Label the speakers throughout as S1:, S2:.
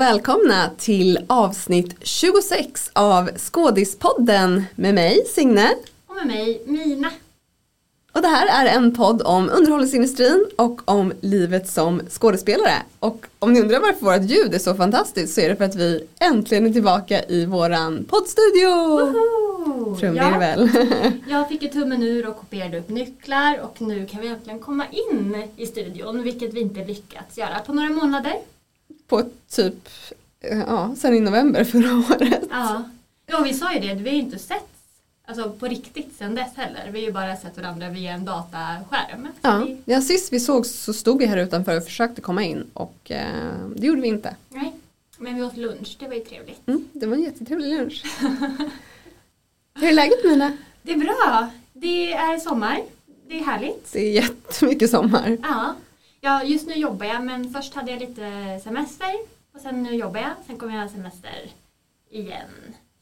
S1: och välkomna till avsnitt 26 av Skådispodden med mig Signe.
S2: Och med mig Mina.
S1: Och det här är en podd om underhållningsindustrin och om livet som skådespelare. Och om ni undrar varför vårt ljud är så fantastiskt så är det för att vi äntligen är tillbaka i våran poddstudio. Trumvirvel.
S2: Ja, jag fick ju tummen ur och kopierade upp nycklar och nu kan vi äntligen komma in i studion vilket vi inte lyckats göra på några månader.
S1: På typ, ja, sen i november förra året.
S2: Ja, ja vi sa ju det, vi har ju inte sett alltså, på riktigt sen dess heller. Vi har ju bara sett varandra via en dataskärm.
S1: Ja,
S2: vi-
S1: ja, sist vi såg så stod vi här utanför och försökte komma in och eh, det gjorde vi inte.
S2: Nej, men vi åt lunch, det var ju trevligt.
S1: Mm, det var en jättetrevlig lunch. Hur är läget Mina?
S2: Det är bra, det är sommar, det är härligt.
S1: Det är jättemycket sommar.
S2: Ja. Ja, just nu jobbar jag men först hade jag lite semester och sen nu jobbar jag. Sen kommer jag ha semester igen.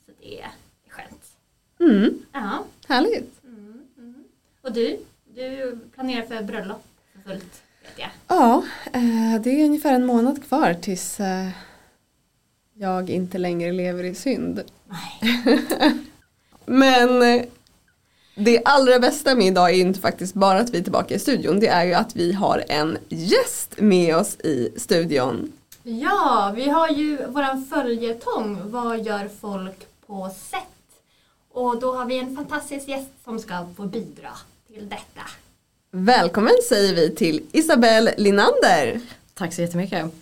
S2: Så det är skönt.
S1: Mm,
S2: Ja.
S1: härligt.
S2: Mm, mm. Och du? Du planerar för bröllop för fullt vet jag.
S1: Ja, eh, det är ungefär en månad kvar tills eh, jag inte längre lever i synd.
S2: Nej.
S1: Men eh, det allra bästa med idag är ju inte faktiskt bara att vi är tillbaka i studion. Det är ju att vi har en gäst med oss i studion.
S2: Ja, vi har ju våran följetong Vad gör folk på set? Och då har vi en fantastisk gäst som ska få bidra till detta.
S1: Välkommen säger vi till Isabelle Linander.
S3: Tack så jättemycket.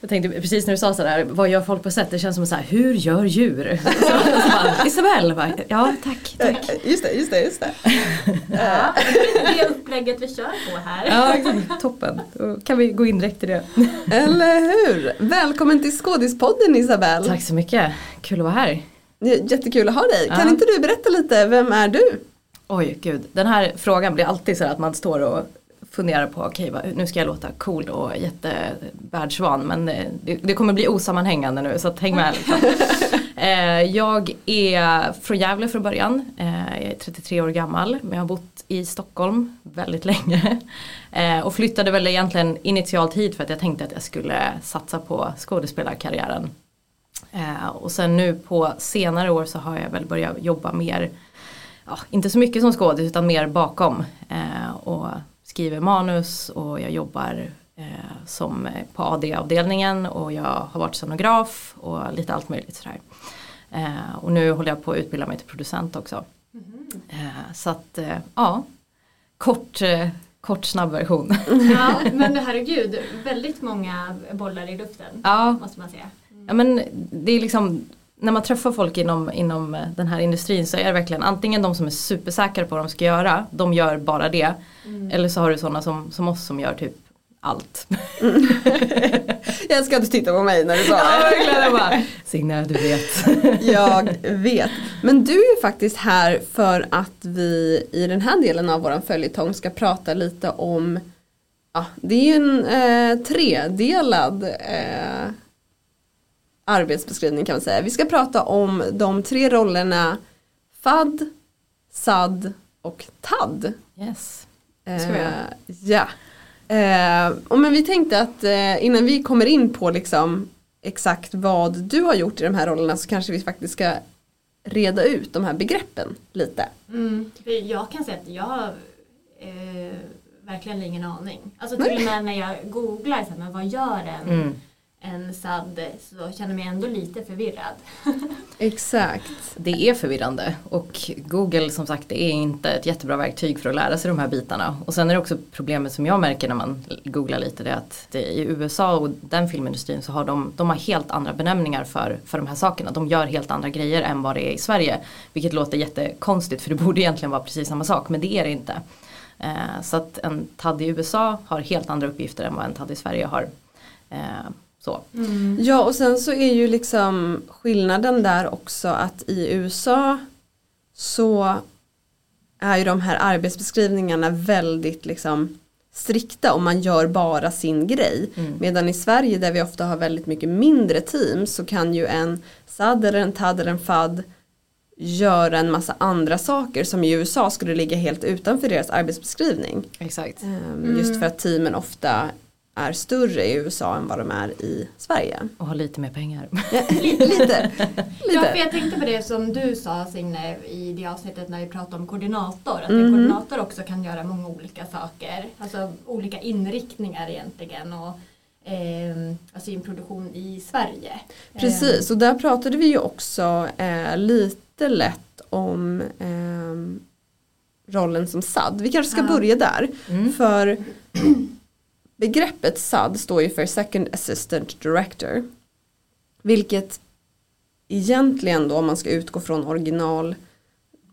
S3: Jag tänkte precis när du sa sådär, vad gör folk på set? Det känns som så här, hur gör djur? Så, så bara, ja tack, tack.
S1: Eh, Just det, just det, just det.
S2: Ja, det är det upplägget vi kör på här.
S3: Ja, toppen. Då kan vi gå in direkt i det.
S1: Eller hur? Välkommen till Skådispodden Isabelle.
S3: Tack så mycket, kul att vara här.
S1: Jättekul att ha dig. Kan
S3: Ja.
S1: inte du berätta lite, vem är du?
S3: Oj, gud. Den här frågan blir alltid så att man står och funderar på, okej vad- nu ska jag låta cool och jättevärldsvan men eh, det, det kommer bli osammanhängande nu så häng med. Liksom. Eh, jag är från Gävle från början, eh, jag är 33 år gammal men jag har bott i Stockholm väldigt länge. Eh, och flyttade väl egentligen initialt hit för att jag tänkte att jag skulle satsa på skådespelarkarriären. Och sen nu på senare år så har jag väl börjat jobba mer ja, inte så mycket som skådis utan mer bakom. Och skriver manus och jag jobbar eh, som på AD-avdelningen och jag har varit scenograf och lite allt möjligt sådär. Eh, och nu håller jag på att utbilda mig till producent också. Eh, så att eh, ja, kort, eh, kort snabb version.
S2: Ja, men herregud, väldigt många bollar i luften.
S3: ja,
S2: Måste man säga.
S3: Ja men det är liksom när man träffar folk inom, inom eh, den här industrin så är det verkligen antingen de som är supersäkra på vad de ska göra, de gör bara det. Eller så har du sådana som, som oss som gör typ allt.
S1: Jag ska inte titta på mig när du sa
S3: Ja,
S1: det.
S3: verkligen. Jag bara, Signe du vet.
S1: Jag vet. Men du är ju faktiskt här för att vi i den här delen av våran följetong ska prata lite om Ja, det är ju en eh, tredelad eh, arbetsbeskrivning kan man säga. Vi ska prata om de tre rollerna FAD, SAD och TAD.
S3: Yes.
S1: Eh,
S3: Ska vi göra?
S1: ja. Eh, och men vi tänkte att eh, innan vi kommer in på liksom exakt vad du har gjort i de här rollerna så kanske vi faktiskt ska reda ut de här begreppen lite.
S2: Mm, jag kan säga att jag har eh, verkligen ingen aning. Alltså till och med när jag googlar, så här, men vad gör en,
S3: Mm.
S2: En SAD så känner jag mig ändå lite förvirrad.
S1: Exakt.
S3: Det är förvirrande och Google som sagt det är inte ett jättebra verktyg för att lära sig de här bitarna. Och sen är det också problemet som jag märker när man googlar lite det är att det, i USA och den filmindustrin så har de, de har helt andra benämningar för, för de här sakerna. De gör helt andra grejer än vad det är i Sverige. Vilket låter jättekonstigt för det borde egentligen vara precis samma sak men det är det inte. Eh, så att en TAD i USA har helt andra uppgifter än vad en TAD i Sverige har. Eh, så.
S1: Ja och sen så är ju liksom skillnaden där också att i USA så är ju de här arbetsbeskrivningarna väldigt liksom strikta och man gör bara sin grej.
S3: Mm.
S1: Medan i Sverige där vi ofta har väldigt mycket mindre team så kan ju en SAD eller en TAD eller en FAD göra en massa andra saker som i USA skulle ligga helt utanför deras arbetsbeskrivning.
S3: Exakt.
S1: Ehm, Just för att teamen ofta är större i USA än vad de är i Sverige.
S3: Och har lite mer pengar.
S1: lite. lite.
S2: Ja, för jag tänkte på det som du sa Signe i det avsnittet när vi pratade om koordinator. Att
S1: Mhm.
S2: en koordinator också kan göra många olika saker. Alltså olika inriktningar egentligen. Och, eh, alltså en produktion i Sverige.
S1: Precis, och där pratade vi ju också eh, lite lätt om eh, rollen som SAD. Vi kanske ska
S2: Ja.
S1: börja där.
S3: Mm.
S1: För begreppet SAD står ju för Second Assistant Director. Vilket egentligen då om man ska utgå från original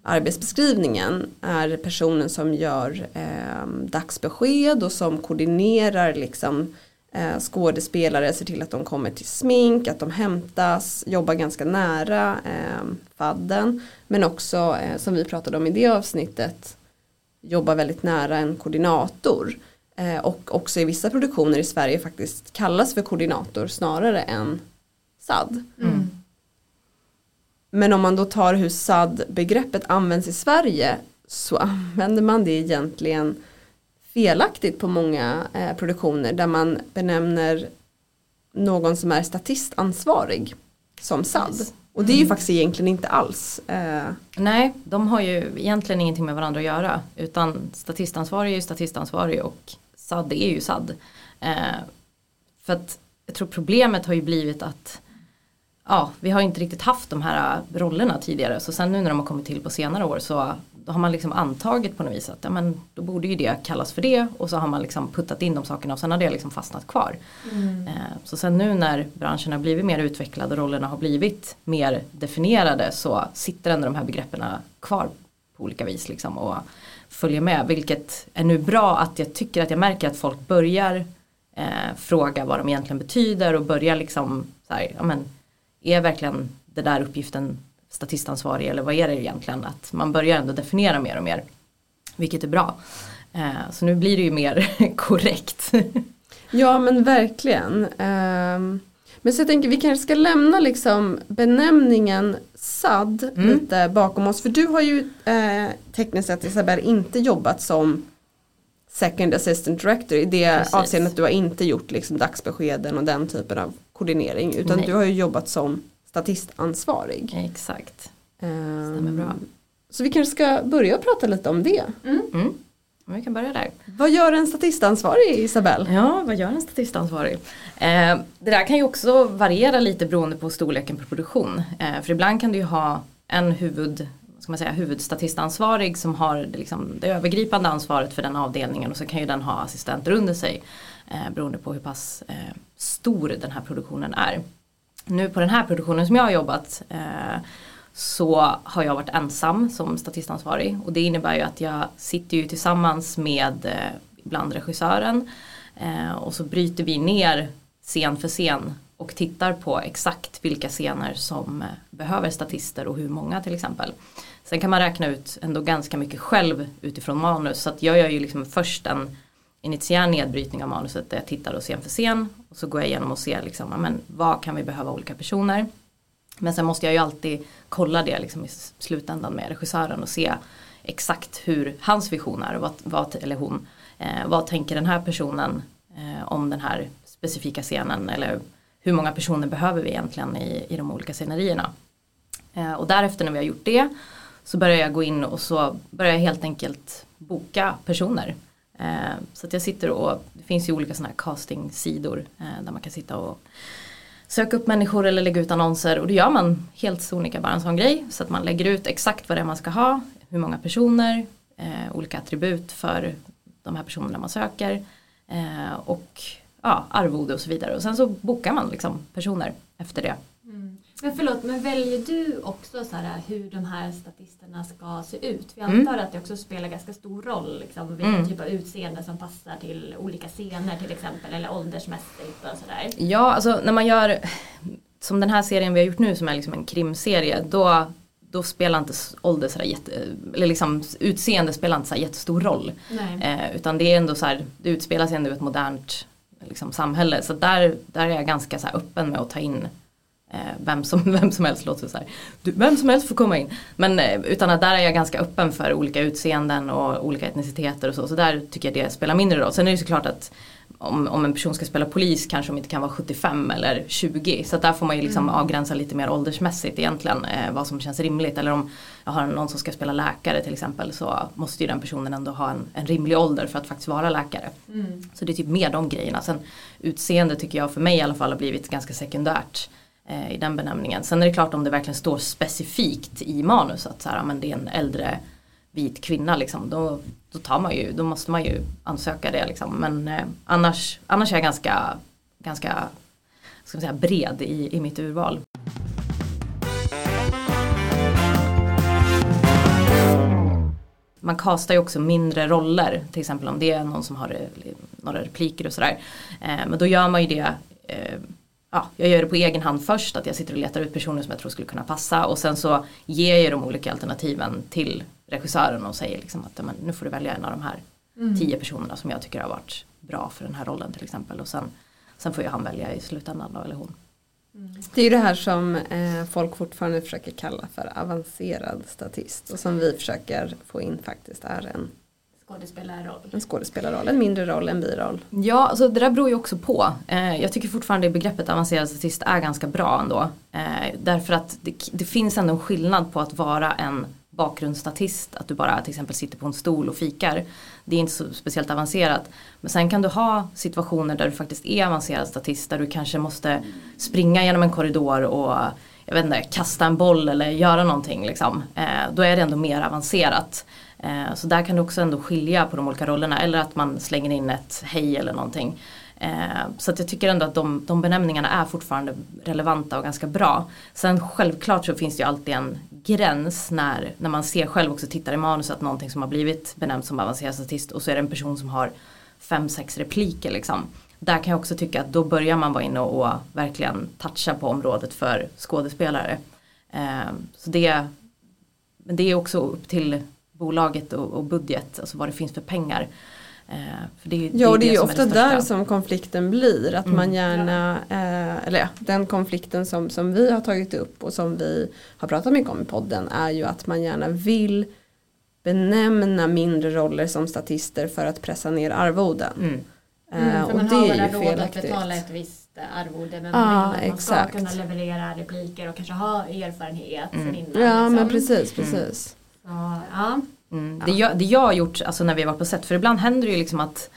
S1: arbetsbeskrivningen är personen som gör eh, dagsbesked och som koordinerar liksom eh, skådespelare, ser till att de kommer till smink, att de hämtas, jobbar ganska nära eh, fadden. Men också eh, som vi pratade om i det avsnittet jobbar väldigt nära en koordinator. Eh, och också i vissa produktioner i Sverige faktiskt kallas för koordinator snarare än SAD.
S2: Mm.
S1: Men om man då tar hur SAD-begreppet används i Sverige så använder man det egentligen felaktigt på många eh, produktioner där man benämner någon som är statistansvarig som SAD.
S3: Yes.
S1: Och det är ju faktiskt egentligen inte alls. Eh,
S3: Nej, de har ju egentligen ingenting med varandra att göra. Utan statistansvarig är ju statistansvarig och SAD är ju SAD. Eh, för att jag tror problemet har ju blivit att ja, vi har inte riktigt haft de här rollerna tidigare. Så sen nu när de har kommit till på senare år så har man liksom antagit på något vis att ja, men då borde ju det kallas för det och så har man liksom puttat in de sakerna och sen har det liksom fastnat kvar.
S2: Mm.
S3: Eh, Så sen nu när branschen har blivit mer utvecklad och rollerna har blivit mer definierade så sitter ändå de här begreppen kvar på olika vis liksom och följer med. Vilket är nu bra att jag tycker att jag märker att folk börjar eh, fråga vad de egentligen betyder och börjar liksom så här, ja men är verkligen det där uppgiften statistansvarig eller vad är det egentligen? Att man börjar ändå definiera mer och mer. Vilket är bra. Eh, så nu blir det ju mer korrekt.
S1: Ja men verkligen. Ehm, men så jag tänker vi kanske ska lämna liksom benämningen SAD
S3: Mm.
S1: lite bakom oss. För du har ju eh, tekniskt sett Isabel inte jobbat som Second Assistant Director i det
S3: Precis.
S1: avseendet att du har inte gjort liksom dagsbeskeden och den typen av koordinering. Utan
S3: Nej.
S1: du har ju jobbat som statistansvarig.
S3: Exakt.
S1: Ehm,
S3: Stämmer bra.
S1: Så vi kanske ska börja prata lite om det.
S3: Mm. Men Vi kan börja där.
S1: Vad gör en statistansvarig Isabel?
S3: Ja, vad gör en statistansvarig? Eh, det där kan ju också variera lite beroende på storleken på produktion. Eh, för ibland kan du ju ha en huvud, ska man säga, huvudstatistansvarig som har det, liksom, det övergripande ansvaret för den avdelningen och så kan ju den ha assistenter under sig. Eh, beroende på hur pass stor den här produktionen är. Nu på den här produktionen som jag har jobbat eh, så har jag varit ensam som statistansvarig. Och det innebär ju att jag sitter ju tillsammans med eh, ibland regissören. Eh, och så bryter vi ner scen för scen och tittar på exakt vilka scener som eh, behöver statister och hur många till exempel. Sen kan man räkna ut ändå ganska mycket själv utifrån manus. Så att jag gör ju liksom först en initial nedbrytning av manuset där jag tittar och scen för scen och så går jag igenom och ser liksom, men, vad kan vi behöva olika personer. Men sen måste jag ju alltid kolla det liksom i slutändan med regissören och se exakt hur hans vision är, vad, vad, eller hon, eh, vad tänker den här personen eh, om den här specifika scenen eller hur många personer behöver vi egentligen i, i de olika scenerierna Eh, och därefter när vi har gjort det så börjar jag gå in och så börjar jag helt enkelt boka personer. Eh, så att jag sitter och, det finns ju olika sådana här casting-sidor eh, där man kan sitta och söka upp människor eller lägga ut annonser. Och då gör man helt sonika bara en sån grej. Så att man lägger ut exakt vad det är man ska ha, hur många personer, eh, olika attribut för de här personerna man söker och ja, arvode och så vidare. Och sen så bokar man liksom personer efter det.
S2: Mm. Men förlåt, men väljer du också så här, hur de här statisterna ska se ut? Vi
S3: Mm.
S2: antar att det också spelar ganska stor roll liksom, vilken
S3: Mm.
S2: typ av utseende som passar till olika scener till exempel eller åldersmässigt och sådär.
S3: Ja, alltså när man gör som den här serien vi har gjort nu som är liksom en krimserie då, då spelar inte ålder sådär jätte, eller liksom utseende spelar inte så jättestor roll. Eh, utan det är ändå så här, det utspelar sig ändå i ett modernt liksom, samhälle. Så där, där är jag ganska så här öppen med att ta in vem, som, vem som helst, låter så här. Du, vem som helst får komma in. Men eh, utan att där är jag ganska öppen för olika utseenden och olika etniciteter och så. Så där tycker jag det spelar mindre roll. Sen är det såklart att om, om en person ska spela polis kanske de inte kan vara 75 eller 20. Så där får man ju liksom
S2: Mm.
S3: avgränsa lite mer åldersmässigt egentligen eh, vad som känns rimligt. Eller om jag har någon som ska spela läkare till exempel så måste ju den personen ändå ha en, en rimlig ålder för att faktiskt vara läkare.
S2: Mm.
S3: Så det är typ mer de grejerna. Sen utseende tycker jag för mig i alla fall har blivit ganska sekundärt eh, Eh, i den benämningen. Sen är det klart om det verkligen står specifikt i manus att så här, ah, men det är en äldre vit kvinna liksom, då, då, tar man ju, då måste man ju ansöka det liksom. Men eh, annars, annars är jag ganska, ganska ska man säga, bred i, i mitt urval. Man kastar ju också mindre roller, till exempel om det är någon som har några repliker och sådär. Eh, men då gör man ju det eh, ja, jag gör det på egen hand först, att jag sitter och letar ut personer som jag tror skulle kunna passa och sen så ger jag de olika alternativen till regissören och säger liksom att men, nu får du välja en av de här
S2: Mm.
S3: tio personerna som jag tycker har varit bra för den här rollen till exempel och sen, sen får ju han välja i slutändan då, eller hon.
S1: Det är ju det här som eh, folk fortfarande försöker kalla för avancerad statist och som vi försöker få in faktiskt är en,
S2: Skådespelarroll.
S1: en skådespelarroll, en mindre roll, en biroll.
S3: Ja, alltså det där beror ju också på. Eh, jag tycker fortfarande begreppet avancerad statist är ganska bra ändå. Eh, därför att det, det finns ändå en skillnad på att vara en bakgrundsstatist, att du bara till exempel sitter på en stol och fikar. Det är inte så speciellt avancerat. Men sen kan du ha situationer där du faktiskt är avancerad statist, där du kanske måste springa genom en korridor och jag vet inte, kasta en boll eller göra någonting. Liksom. Eh, då är det ändå mer avancerat. Eh, så där kan du också ändå skilja på de olika rollerna eller att man slänger in ett hej eller någonting. Eh, så att jag tycker ändå att de, de benämningarna är fortfarande relevanta och ganska bra. Sen självklart så finns det ju alltid en gräns när, när man ser själv också tittar i manus att någonting som har blivit benämnt som avancerad statist och så är det en person som har fem, sex repliker liksom. Där kan jag också tycka att då börjar man vara inne och, och verkligen toucha på området för skådespelare. Eh, så det, men det är också upp till bolaget och, och budget, alltså vad det finns för pengar. Eh, för det,
S1: Ja och det är ju
S3: som
S1: ofta
S3: det största.
S1: där som konflikten blir. Att
S3: Mm.
S1: man gärna, eh, eller ja, den konflikten som, som vi har tagit upp och som vi har pratat mycket om i podden är ju att man gärna vill benämna mindre roller som statister för att pressa ner arvoden.
S3: Mm.
S1: Eh,
S2: Mm, för
S1: och
S2: man
S1: det
S2: har
S1: är
S2: bara
S1: ju
S2: råd att
S1: felaktigt.
S2: betala ett visst arvode men
S1: Ja,
S2: man man ska
S1: exakt.
S2: kunna leverera repliker och kanske ha erfarenhet
S3: Mm.
S2: innan.
S1: Ja men
S2: liksom.
S1: precis,
S3: Mm.
S1: precis.
S2: Så, ja.
S3: Mm. Det, jag, det jag har gjort alltså när vi har varit på set, för ibland händer det ju liksom att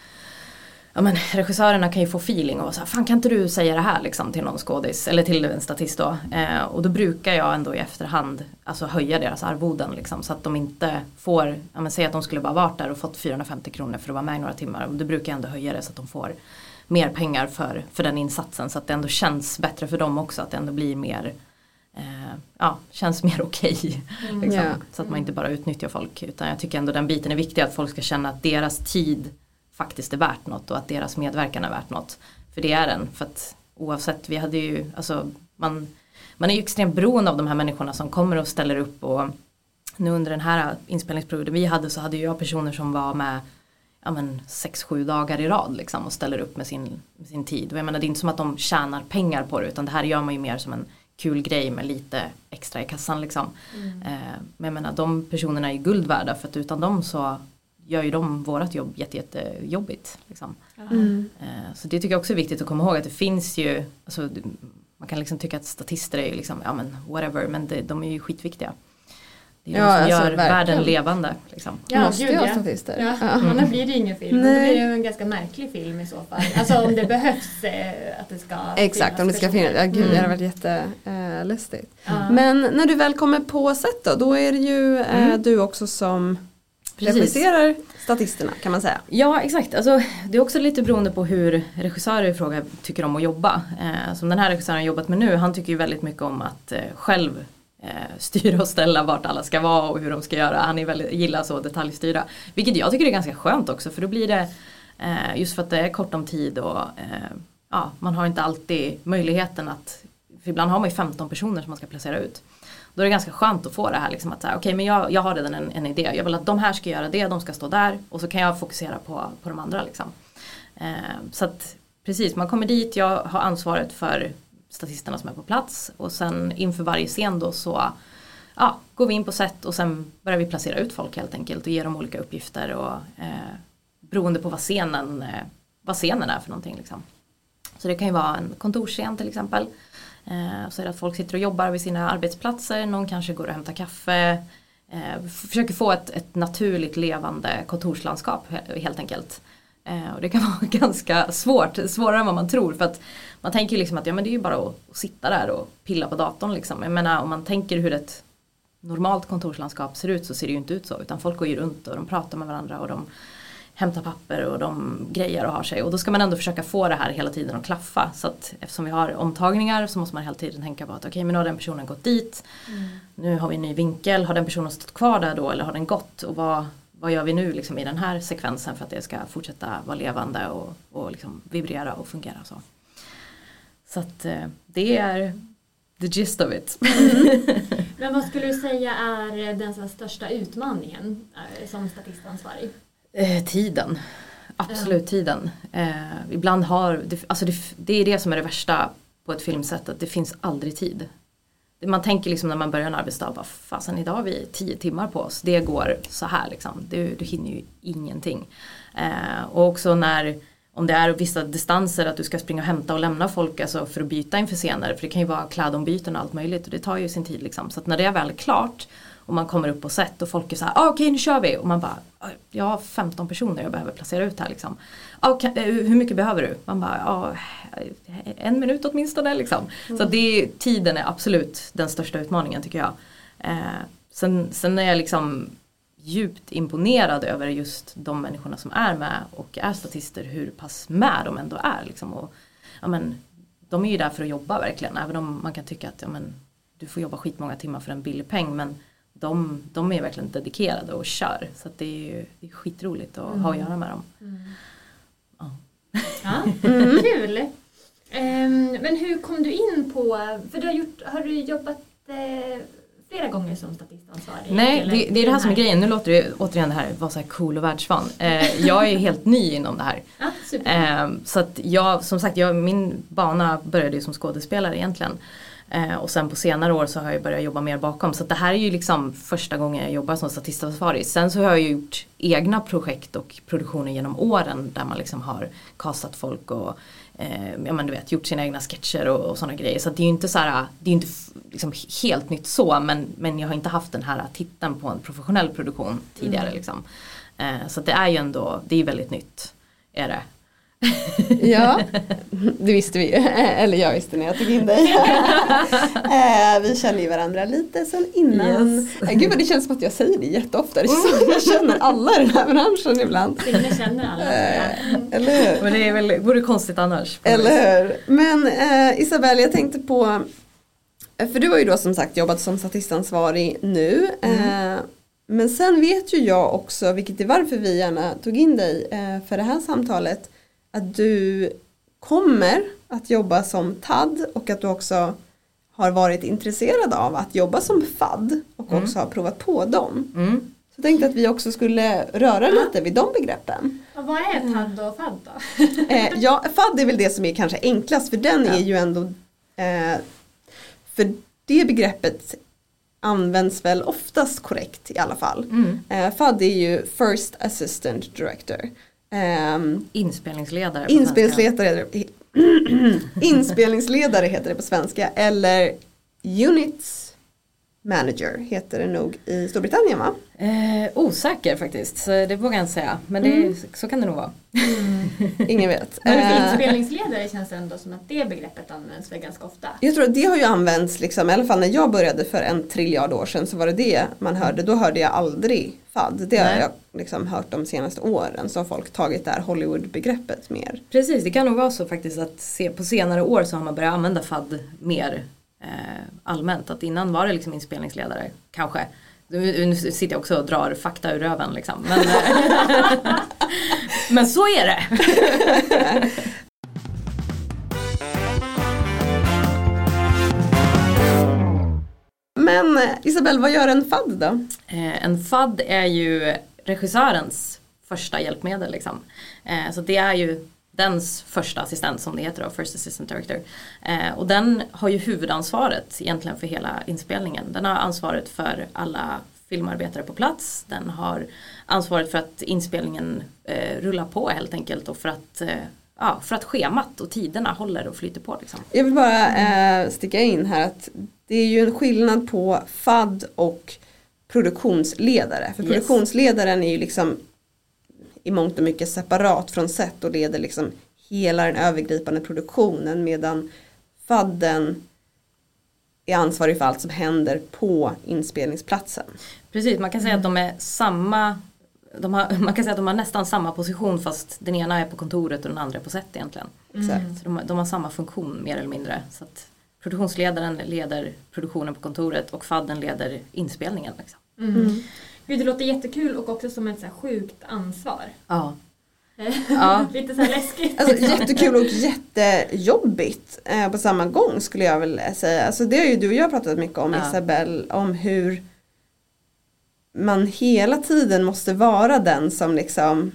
S3: ja, men, regissörerna kan ju få feeling och här, fan kan inte du säga det här liksom till någon skådis eller till en statist då. Eh, och då brukar jag ändå i efterhand alltså, höja deras arvoden liksom, så att de inte får, ja, men, säg att de skulle bara varit där och fått 450 kronor för att vara med i några timmar. Och då brukar jag ändå höja det så att de får mer pengar för, för den insatsen så att det ändå känns bättre för dem också, att det ändå blir mer ja, känns mer okej.
S2: Mm.
S3: Liksom,
S1: Ja.
S3: Så att man inte bara utnyttjar folk. Utan jag tycker ändå den biten är viktig att folk ska känna att deras tid faktiskt är värt något och att deras medverkan är värt något. För det är den. För att oavsett, vi hade ju, alltså man, man är ju extremt beroende av de här människorna som kommer och ställer upp och nu under den här inspelningsperioden vi hade så hade jag personer som var med ja men 6-7 dagar i rad liksom och ställer upp med sin, med sin tid. Och jag menar det är inte som att de tjänar pengar på det utan det här gör man ju mer som en kul grej med lite extra i kassan liksom.
S2: Mm.
S3: Eh, men jag menar de personerna är ju guld värda för att utan dem så gör ju de vårat jobb jätte, jättejobbigt. Liksom.
S1: Mm.
S3: Eh, så det tycker jag också är viktigt att komma ihåg att det finns ju, alltså, man kan liksom tycka att statister är ju liksom, ja men whatever, men det, de är ju skitviktiga. Det är
S1: Ja,
S3: de som
S1: alltså,
S3: gör
S1: verkligen.
S3: världen levande. Liksom.
S2: Ja,
S1: Måste
S2: gud, ja.
S1: statister?
S2: Ja,
S1: Ja.
S2: annars blir det ju ingen film. Då
S1: Nej.
S2: blir det ju en ganska märklig film i så fall. Alltså om det behövs eh, att det ska
S1: Exakt, om det ska finnas. Ja, gud,
S3: Mm.
S1: det hade varit jättelustigt.
S2: Ja.
S1: Men när du väl kommer på set då, då är det ju eh,
S3: Mm.
S1: du också som
S3: Precis.
S1: regisserar statisterna kan man säga.
S3: Ja exakt, alltså, det är också lite beroende på hur regissörer i fråga tycker om att jobba. Eh, som den här regissören har jobbat med nu, han tycker ju väldigt mycket om att eh, själv Eh, styra och ställa vart alla ska vara och hur de ska göra. Han är väldigt, gillar så detaljstyra. Vilket jag tycker är ganska skönt också för då blir det eh, just för att det är kort om tid och eh, ja, man har inte alltid möjligheten att för ibland har man ju 15 personer som man ska placera ut. Då är det ganska skönt att få det här liksom att okej okej men jag, jag har redan en, en idé. Jag vill att de här ska göra det, de ska stå där och så kan jag fokusera på, på de andra liksom. Så att precis, man kommer dit, jag har ansvaret för statisterna som är på plats och sen inför varje scen då så ja, går vi in på set och sen börjar vi placera ut folk helt enkelt och ge dem olika uppgifter och eh, beroende på vad scenen, eh, vad scenen är för någonting. Liksom. Så det kan ju vara en kontorsscen till exempel. Eh, så är det att folk sitter och jobbar vid sina arbetsplatser, någon kanske går och hämtar kaffe. Eh, försöker få ett, ett naturligt levande kontorslandskap helt enkelt. Eh, och det kan vara ganska svårt, svårare än vad man tror. För att man tänker liksom att ja, men det är ju bara att, att sitta där och pilla på datorn. Liksom. Jag menar om man tänker hur ett normalt kontorslandskap ser ut så ser det ju inte ut så. Utan folk går ju runt och de pratar med varandra och de hämtar papper och de grejer och har sig. Och då ska man ändå försöka få det här hela tiden att klaffa. Så att eftersom vi har omtagningar så måste man hela tiden tänka på att okej okay, men nu har den personen gått dit. Mm. Nu har vi en ny vinkel. Har den personen stått kvar där då eller har den gått? Och vad, vad gör vi nu liksom i den här sekvensen för att det ska fortsätta vara levande och, och liksom vibrera och fungera så. Så att eh, det är the gist of it.
S2: Mm. Men vad skulle du säga är den största utmaningen eh, som statistansvarig?
S3: Eh, tiden. Absolut tiden. Eh, ibland har, det, alltså det, det, är det som är det värsta på ett filmsätt, att det finns aldrig tid. Man tänker liksom när man börjar en arbetsdag, bara, fasen idag har vi tio timmar på oss, det går så här liksom. Du, du hinner ju ingenting. Eh, och också när, om det är vissa distanser att du ska springa och hämta och lämna folk alltså för att byta inför senare, för det kan ju vara klädombyten och allt möjligt och det tar ju sin tid liksom. Så att när det är väl klart och man kommer upp på set och folk är så här, ah, okej okay, nu kör vi. Och man bara, jag har 15 personer jag behöver placera ut här liksom. Okay, eh, hur mycket behöver du? Man bara, ah, en minut åtminstone liksom. Mm. Så det, tiden är absolut den största utmaningen tycker jag. Eh, sen, sen är jag liksom djupt imponerad över just de människorna som är med och är statister, hur pass med de ändå är. Liksom. Och, ja, men, de är ju där för att jobba verkligen, även om man kan tycka att ja, men, du får jobba skitmånga timmar för en billig peng men de, de är verkligen dedikerade och kör. Så det är ju det är skitroligt att mm. ha att göra med dem. Mm.
S2: Ja. ja mm. Kul! Um, men hur kom du in på, för du har, gjort, har du jobbat eh, flera gånger som statistansvarig?
S3: Nej, det, det, är det här som är grejen. Nu låter det återigen det här vara så här cool och världsvan. Eh, jag är helt ny inom det här.
S2: Ah,
S3: eh, så att jag, som sagt, jag, min bana började ju som skådespelare egentligen. Eh, och sen på senare år så har jag börjat jobba mer bakom. Så det här är ju liksom första gången jag jobbar som statistansvarig. Sen så har jag gjort egna projekt och produktioner genom åren där man liksom har kastat folk och eh, ja, men du vet, gjort sina egna sketcher och, och sådana grejer. Så det är ju inte, så här, det är inte liksom helt nytt så men, men jag har inte haft den här titeln på en professionell produktion tidigare. Mm. Liksom. Eh, så det är ju ändå, det är väldigt nytt. Är det.
S1: ja, det visste vi ju. Eller jag visste när jag tog in dig. Eh, vi känner ju varandra lite sen innan. Yes. Eh, gud vad det känns som att jag säger det jätteofta. Det jag känner alla i den här branschen ibland.
S2: Jag känner alla.
S1: Mm. Eller hur?
S3: Men det är väl, vore konstigt annars.
S1: Eller hur. Men eh, Isabelle, jag tänkte på för du har ju då som sagt jobbat som statistansvarig nu. Mm. Eh, men sen vet ju jag också, vilket är varför vi gärna tog in dig eh, för det här samtalet, att du kommer att jobba som TAD och att du också har varit intresserad av att jobba som FAD och mm. också har provat på dem. Mm. Så jag tänkte att vi också skulle röra lite vid de begreppen.
S2: Och vad är TAD och FAD då?
S1: eh, ja, FAD är väl det som är kanske enklast för den ja. är ju ändå eh, för det begreppet används väl oftast korrekt i alla fall. Mm. Eh, FAD är ju First Assistant Director.
S3: Um, inspelningsledare.
S1: Inspelningsledare, inspelningsledare heter det på svenska. Eller Units Manager heter det nog i Storbritannien va?
S3: Eh, osäker faktiskt, så det vågar jag inte säga. Men det, mm. så kan det nog vara.
S1: Mm. Ingen vet.
S2: Men eh, inspelningsledare känns ändå som att det begreppet används väl ganska ofta.
S1: Jag tror att det har ju använts, liksom, i alla fall när jag började för en triljard år sedan så var det det man hörde. Då hörde jag aldrig FAD. Det har jag liksom hört de senaste åren så har folk tagit det här Hollywood-begreppet mer.
S3: Precis, det kan nog vara så faktiskt att se, på senare år så har man börjat använda FAD mer allmänt. Att innan var det liksom inspelningsledare, kanske. Nu, nu sitter jag också och drar fakta ur röven liksom. Men, eh, men så är det.
S1: Men Isabelle, vad gör en FAD då?
S3: Eh, en FAD är ju regissörens första hjälpmedel. Liksom. Eh, så det är ju dens första assistent som det heter då, First Assistant Director. Eh, och den har ju huvudansvaret egentligen för hela inspelningen. Den har ansvaret för alla filmarbetare på plats, den har ansvaret för att inspelningen eh, rullar på helt enkelt och för att, eh, ja, för att schemat och tiderna håller och flyter på. Liksom.
S1: Jag vill bara eh, sticka in här att det är ju en skillnad på FAD och produktionsledare. För
S3: Yes.
S1: produktionsledaren är ju liksom i mångt och mycket separat från set och leder liksom hela den övergripande produktionen medan FADen är ansvarig för allt som händer på inspelningsplatsen.
S3: Precis, man kan säga att de är samma de har, man kan säga att de har nästan samma position fast den ena är på kontoret och den andra är på set egentligen.
S1: Exakt.
S3: Så de, de har samma funktion mer eller mindre. Så att produktionsledaren leder produktionen på kontoret och fadden leder inspelningen. Liksom.
S2: Mm. Gud, det låter jättekul och också som ett så här sjukt ansvar.
S3: Ja. Ja.
S2: Lite så här läskigt.
S1: Alltså jättekul och jättejobbigt eh, på samma gång skulle jag väl säga. Alltså det har ju du och jag pratat mycket om
S3: Ja.
S1: Isabelle, om hur man hela tiden måste vara den som liksom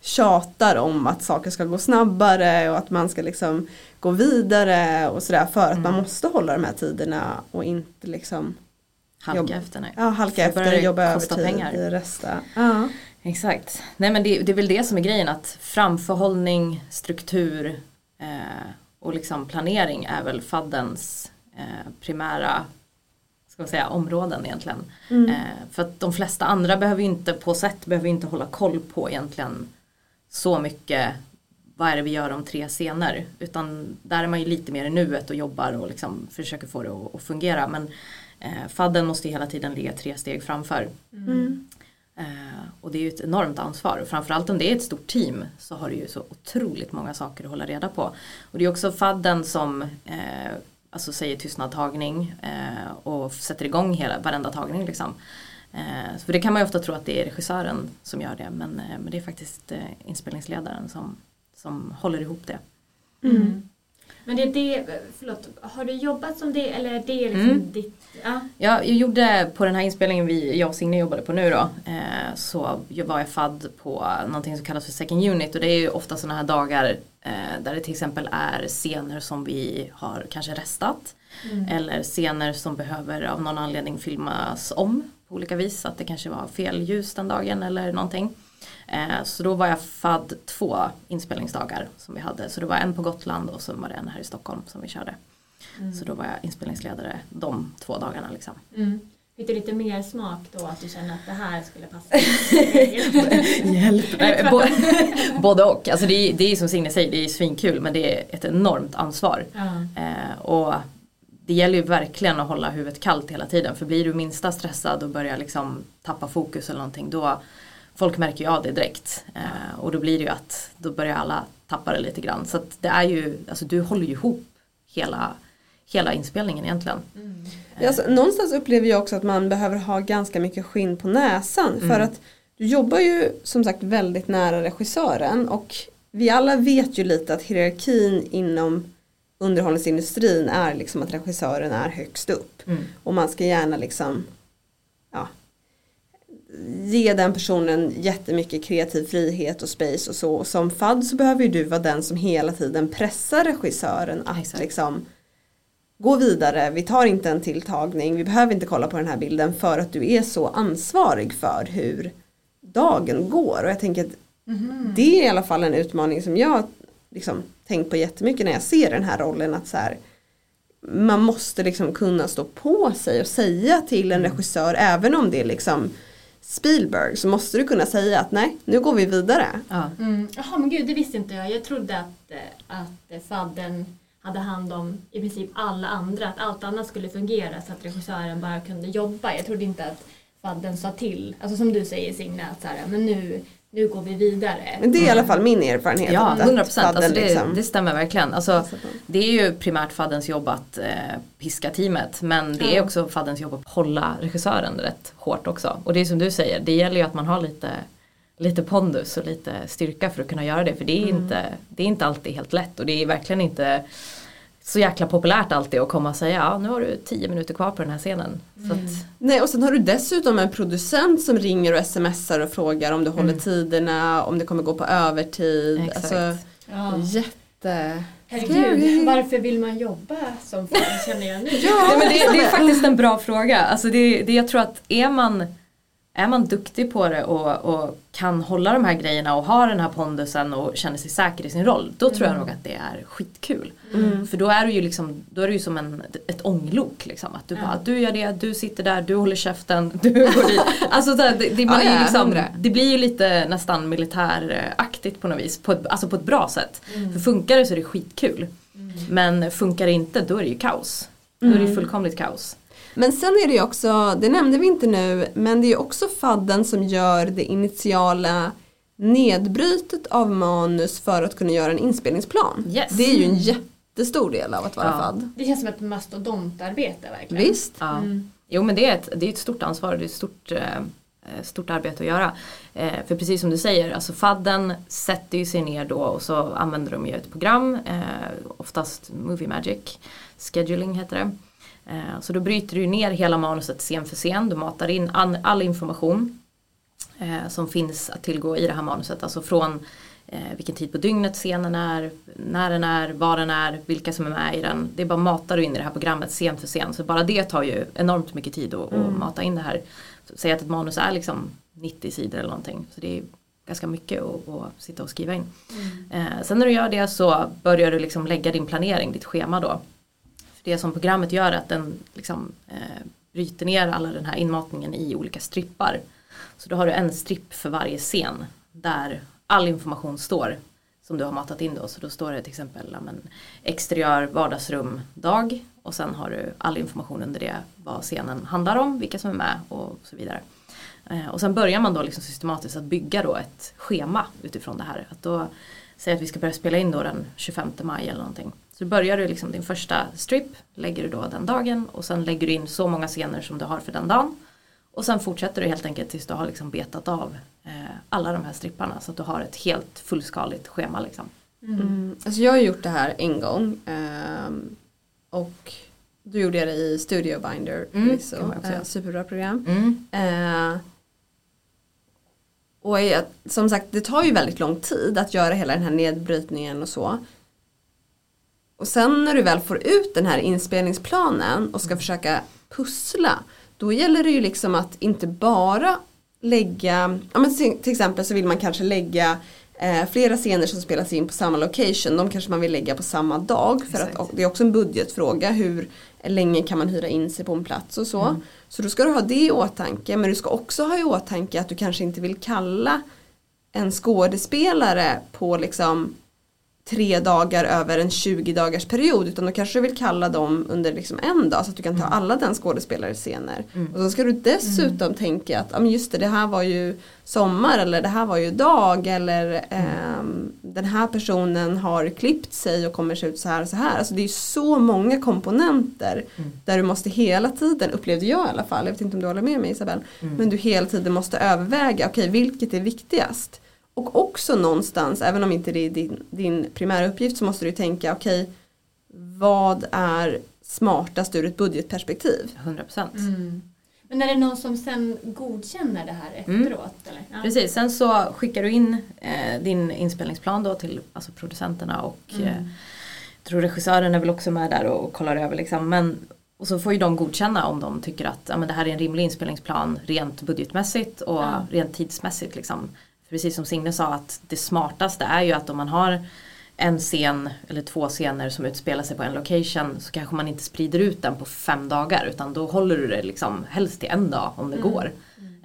S1: tjatar om att saker ska gå snabbare och att man ska liksom gå vidare och sådär för att man
S3: Mm.
S1: måste hålla de här tiderna och inte liksom
S3: Halka
S1: Jobb.
S3: efter nu.
S1: ja, halka efter,
S3: det
S1: jobba övertid
S3: pengar.
S1: i resta. Ja.
S3: Exakt. Nej men det, det är väl det som är grejen att framförhållning, struktur eh, och liksom planering är väl faddens eh, primära ska man säga, områden egentligen.
S1: Mm.
S3: Eh, för att de flesta andra behöver ju inte på sätt behöver inte hålla koll på egentligen så mycket vad är det vi gör om tre scener. Utan där är man ju lite mer i nuet och jobbar och liksom försöker få det att, att fungera. Men eh, fadden måste hela tiden ligga tre steg framför.
S1: Mm.
S3: Eh, och det är ju ett enormt ansvar. Och framförallt om det är ett stort team så har du ju så otroligt många saker att hålla reda på. Och det är också fadden som eh, alltså säger tystnadtagning eh, och sätter igång hela, varenda tagning. Liksom. För det kan man ju ofta tro att det är regissören som gör det men, men det är faktiskt inspelningsledaren som, som håller ihop det.
S2: Mm. Men det är det, förlåt, har du jobbat som det eller är det liksom
S3: Mm.
S2: ditt, ja.
S3: Ja, jag gjorde på den här inspelningen vi, jag och Signe jobbade på nu då. Eh, så var jag fadd på någonting som kallas för second unit och det är ju ofta sådana här dagar eh, där det till exempel är scener som vi har kanske restat.
S2: Mm.
S3: Eller scener som behöver av någon anledning filmas om på olika vis. Att det kanske var fel ljus den dagen eller någonting. Eh, så då var jag fadd två inspelningsdagar som vi hade. Så det var en på Gotland och så var det en här i Stockholm som vi körde. Så då var jag inspelningsledare de två dagarna liksom.
S2: Mm. Fick du lite mer smak då att du kände att det här skulle passa?
S3: Hjälp! Nej, bo- både och. Alltså det, är, det är som Signe säger, det är svinkul men det är ett enormt ansvar. Eh, och det gäller ju verkligen att hålla huvudet kallt hela tiden för blir du minsta stressad och börjar liksom tappa fokus eller någonting då folk märker ju av det direkt. Eh, och då blir det ju att då börjar alla tappa det lite grann. Så det är ju, alltså du håller ju ihop hela, hela inspelningen egentligen.
S2: Mm.
S1: Ja, alltså, någonstans upplever jag också att man behöver ha ganska mycket skinn på näsan för
S3: Mm.
S1: att du jobbar ju som sagt väldigt nära regissören och vi alla vet ju lite att hierarkin inom underhållningsindustrin är liksom att regissören är högst upp
S3: Mm.
S1: och man ska gärna liksom ge den personen jättemycket kreativ frihet och space och så. Och som FAD så behöver ju du vara den som hela tiden pressar regissören att
S3: Exakt.
S1: liksom gå vidare, vi tar inte en tilltagning, vi behöver inte kolla på den här bilden för att du är så ansvarig för hur dagen går. Och jag tänker att
S2: Mhm.
S1: det är i alla fall en utmaning som jag liksom tänkt på jättemycket när jag ser den här rollen. Att så här, man måste liksom kunna stå på sig och säga till en regissör även om det liksom Spielberg så måste du kunna säga att nej nu går vi vidare.
S3: Ja.
S2: Mm. Jaha men gud det visste inte jag. Jag trodde att, eh, att eh, fadden hade hand om i princip alla andra. Att allt annat skulle fungera så att regissören bara kunde jobba. Jag trodde inte att fadden sa till. Alltså som du säger Signe att så här, men nu, nu går vi vidare.
S1: Men det är i alla fall min erfarenhet.
S3: Ja,
S1: att
S3: 100 procent. Alltså det,
S1: liksom-
S3: det stämmer verkligen. Alltså, det är ju primärt faddens jobb att eh, piska teamet men det är också faddens jobb att hålla regissören rätt hårt också. Och det är som du säger, det gäller ju att man har lite, lite pondus och lite styrka för att kunna göra det. För det är,
S2: Mm.
S3: inte, det är inte alltid helt lätt och det är verkligen inte så jäkla populärt alltid att komma och säga ja nu har du tio minuter kvar på den här scenen. Så
S2: Mm.
S3: att,
S1: Nej och sen har du dessutom en producent som ringer och smsar och frågar om du håller
S3: Mm.
S1: tiderna, om det kommer gå på övertid.
S3: Exakt.
S1: Alltså
S2: Ja.
S1: jätte
S2: Herregud, varför vill man jobba som fan känner jag nu?
S1: Ja,
S3: Nej, men det, det är faktiskt en bra fråga. Alltså det, det, jag tror att är man, är man duktig på det och, och kan hålla de här grejerna och har den här pondusen och känner sig säker i sin roll. Då tror jag nog att det är skitkul.
S1: Mm.
S3: För då är du ju liksom, då är du som en, ett ånglok liksom. Att du
S2: Ja.
S3: bara, du gör det, du sitter där, du håller käften, du går dit. Alltså det, det, blir
S1: Ja, ja,
S3: ju liksom, det blir ju lite nästan militäraktigt på något vis. På ett, alltså på ett bra sätt. För funkar det så är det skitkul. Men funkar det inte då är det ju kaos. Då är det ju fullkomligt kaos.
S1: Men sen är det ju också, det nämnde vi inte nu, men det är ju också fadden som gör det initiala nedbrytet av manus för att kunna göra en inspelningsplan.
S3: Yes.
S1: Det är ju en jättestor del av att vara
S3: Ja.
S1: fadd.
S2: Det känns som ett mastodontarbete verkligen.
S1: Visst?
S3: Ja.
S2: Mm.
S3: Jo men det är, ett, det är ett stort ansvar, det är ett stort, eh, stort arbete att göra. Eh, för precis som du säger, alltså fadden sätter ju sig ner då och så använder de ju ett program, eh, oftast Movie Magic, scheduling heter det. Eh, så då bryter du ner hela manuset scen för scen, du matar in all information eh, som finns att tillgå i det här manuset, alltså från eh, vilken tid på dygnet scenen är, när den är, var den är, vilka som är med i den. Det är bara matar du in i det här programmet scen för scen. Så bara det tar ju enormt mycket tid att, att mata in det här. Säg att ett manus är liksom 90 sidor eller någonting. Så det är ganska mycket att, att sitta och skriva in. Eh, sen när du gör det så börjar du liksom lägga din planering, ditt schema då. Det som programmet gör är att den liksom, eh, bryter ner alla den här inmatningen i olika strippar. Så då har du en stripp för varje scen där all information står som du har matat in då. Så då står det till exempel ja, men, exteriör vardagsrum dag och sen har du all information under det vad scenen handlar om, vilka som är med och så vidare. Eh, och sen börjar man då liksom systematiskt att bygga då ett schema utifrån det här. Att då säga att vi ska börja spela in då den 25 maj eller någonting. Så börjar du liksom din första strip, lägger du då den dagen och sen lägger du in så många scener som du har för den dagen. Och sen fortsätter du helt enkelt tills du har liksom betat av eh, alla de här stripparna så att du har ett helt fullskaligt schema liksom.
S1: Mm. Alltså jag har gjort det här en gång ehm, och då gjorde jag det i Studio Binder
S3: Mm, också
S1: Eh, superbra program.
S3: Mm.
S1: Eh, och jag, som sagt det tar ju väldigt lång tid att göra hela den här nedbrytningen och så. Och sen när du väl får ut den här inspelningsplanen och ska försöka pussla då gäller det ju liksom att inte bara lägga, ja men till exempel så vill man kanske lägga eh, flera scener som spelas in på samma location, de kanske man vill lägga på samma dag för
S3: Exakt.
S1: att det är också en budgetfråga hur länge kan man hyra in sig på en plats och så. Så då ska du ha det i åtanke men du ska också ha i åtanke att du kanske inte vill kalla en skådespelare på liksom tre dagar över en 20 dagars period utan då kanske du vill kalla dem under liksom en dag så att du kan ta alla den skådespelares scener. Och så ska du dessutom tänka att men just det, det här var ju sommar eller det här var ju dag eller ehm, den här personen har klippt sig och kommer se ut så här och så här. Alltså det är ju så många komponenter där du måste hela tiden, upplevde jag i alla fall, jag vet inte om du håller med mig Isabel, men du hela tiden måste överväga, okej vilket är viktigast? Och också någonstans, även om inte det är din, din primära uppgift så måste du tänka okej vad är smartast ur ett budgetperspektiv?
S3: 100%.
S2: Mm. Men är det någon som sen godkänner det här
S3: Mm.
S2: efteråt? Eller? Ja.
S3: Precis, sen så skickar du in eh, din inspelningsplan då till alltså producenterna och
S2: Mm.
S3: eh, jag tror regissören är väl också med där och, och kollar över liksom. Men, och så får ju de godkänna om de tycker att ja, men det här är en rimlig inspelningsplan rent budgetmässigt och
S2: Ja.
S3: rent tidsmässigt. Liksom. Precis som Signe sa att det smartaste är ju att om man har en scen eller två scener som utspelar sig på en location så kanske man inte sprider ut den på fem dagar utan då håller du det liksom helst till en dag om det går.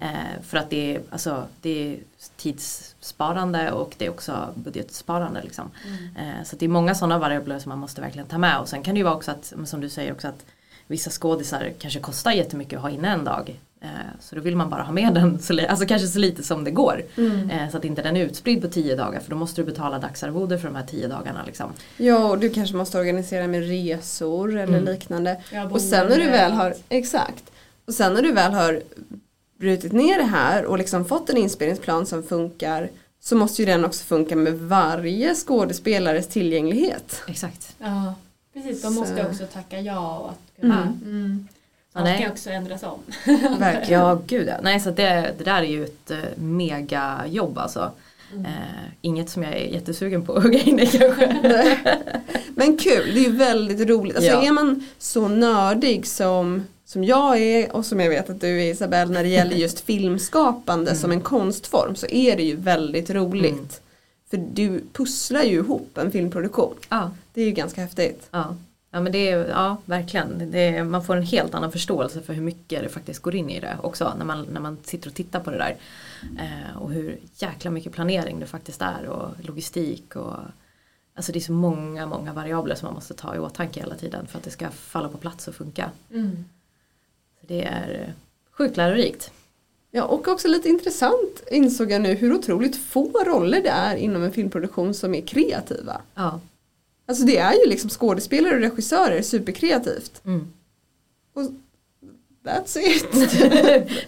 S3: Eh, för att det är, alltså, det är tidssparande och det är också budgetsparande. Liksom. Eh, så det är många sådana variabler som man måste verkligen ta med och sen kan det ju vara också att, som du säger också att vissa skådisar kanske kostar jättemycket att ha inne en dag. Eh, så då vill man bara ha med den, så, li- alltså kanske så lite som det går. Eh, så att inte den är utspridd på tio dagar för då måste du betala dagsarvode för de här tio dagarna. Liksom.
S1: Ja och du kanske måste organisera med resor eller
S3: Mm.
S1: liknande.
S2: Ja,
S1: Och sen när du väl har, exakt. Och sen när du väl har brutit ner det här och liksom fått en inspelningsplan som funkar så måste ju den också funka med varje skådespelares tillgänglighet.
S3: Exakt.
S2: Ja, precis. De
S1: Så-
S2: måste också tacka ja och att kunna.
S1: Mm.
S2: Mm.
S3: Ja, nej.
S2: också ändras om.
S1: Verkligen.
S3: Ja gud ja. Nej så det, det där är ju ett eh, mega jobb alltså. Eh, inget som jag är jättesugen på att hugga in i kanske.
S1: Men kul, det är ju väldigt roligt. Alltså
S3: Ja.
S1: är man så nördig som, som jag är och som jag vet att du är Isabelle när det gäller just filmskapande som en konstform så är det ju väldigt roligt.
S3: Mm.
S1: För du pusslar ju ihop en filmproduktion.
S3: ja.
S1: Det är ju ganska häftigt.
S3: Ja. Ja men det är, ja verkligen. Det är, man får en helt annan förståelse för hur mycket det faktiskt går in i det också när man, när man sitter och tittar på det där. Eh, och hur jäkla mycket planering det faktiskt är och logistik och Alltså det är så många, många variabler som man måste ta i åtanke hela tiden för att det ska falla på plats och funka.
S2: Mm.
S3: Så det är eh, sjukt lärorikt.
S1: Ja och också lite intressant insåg jag nu hur otroligt få roller det är inom en filmproduktion som är kreativa.
S3: Ja.
S1: Alltså det är ju liksom skådespelare och regissörer superkreativt.
S3: Mm.
S1: Och that's it.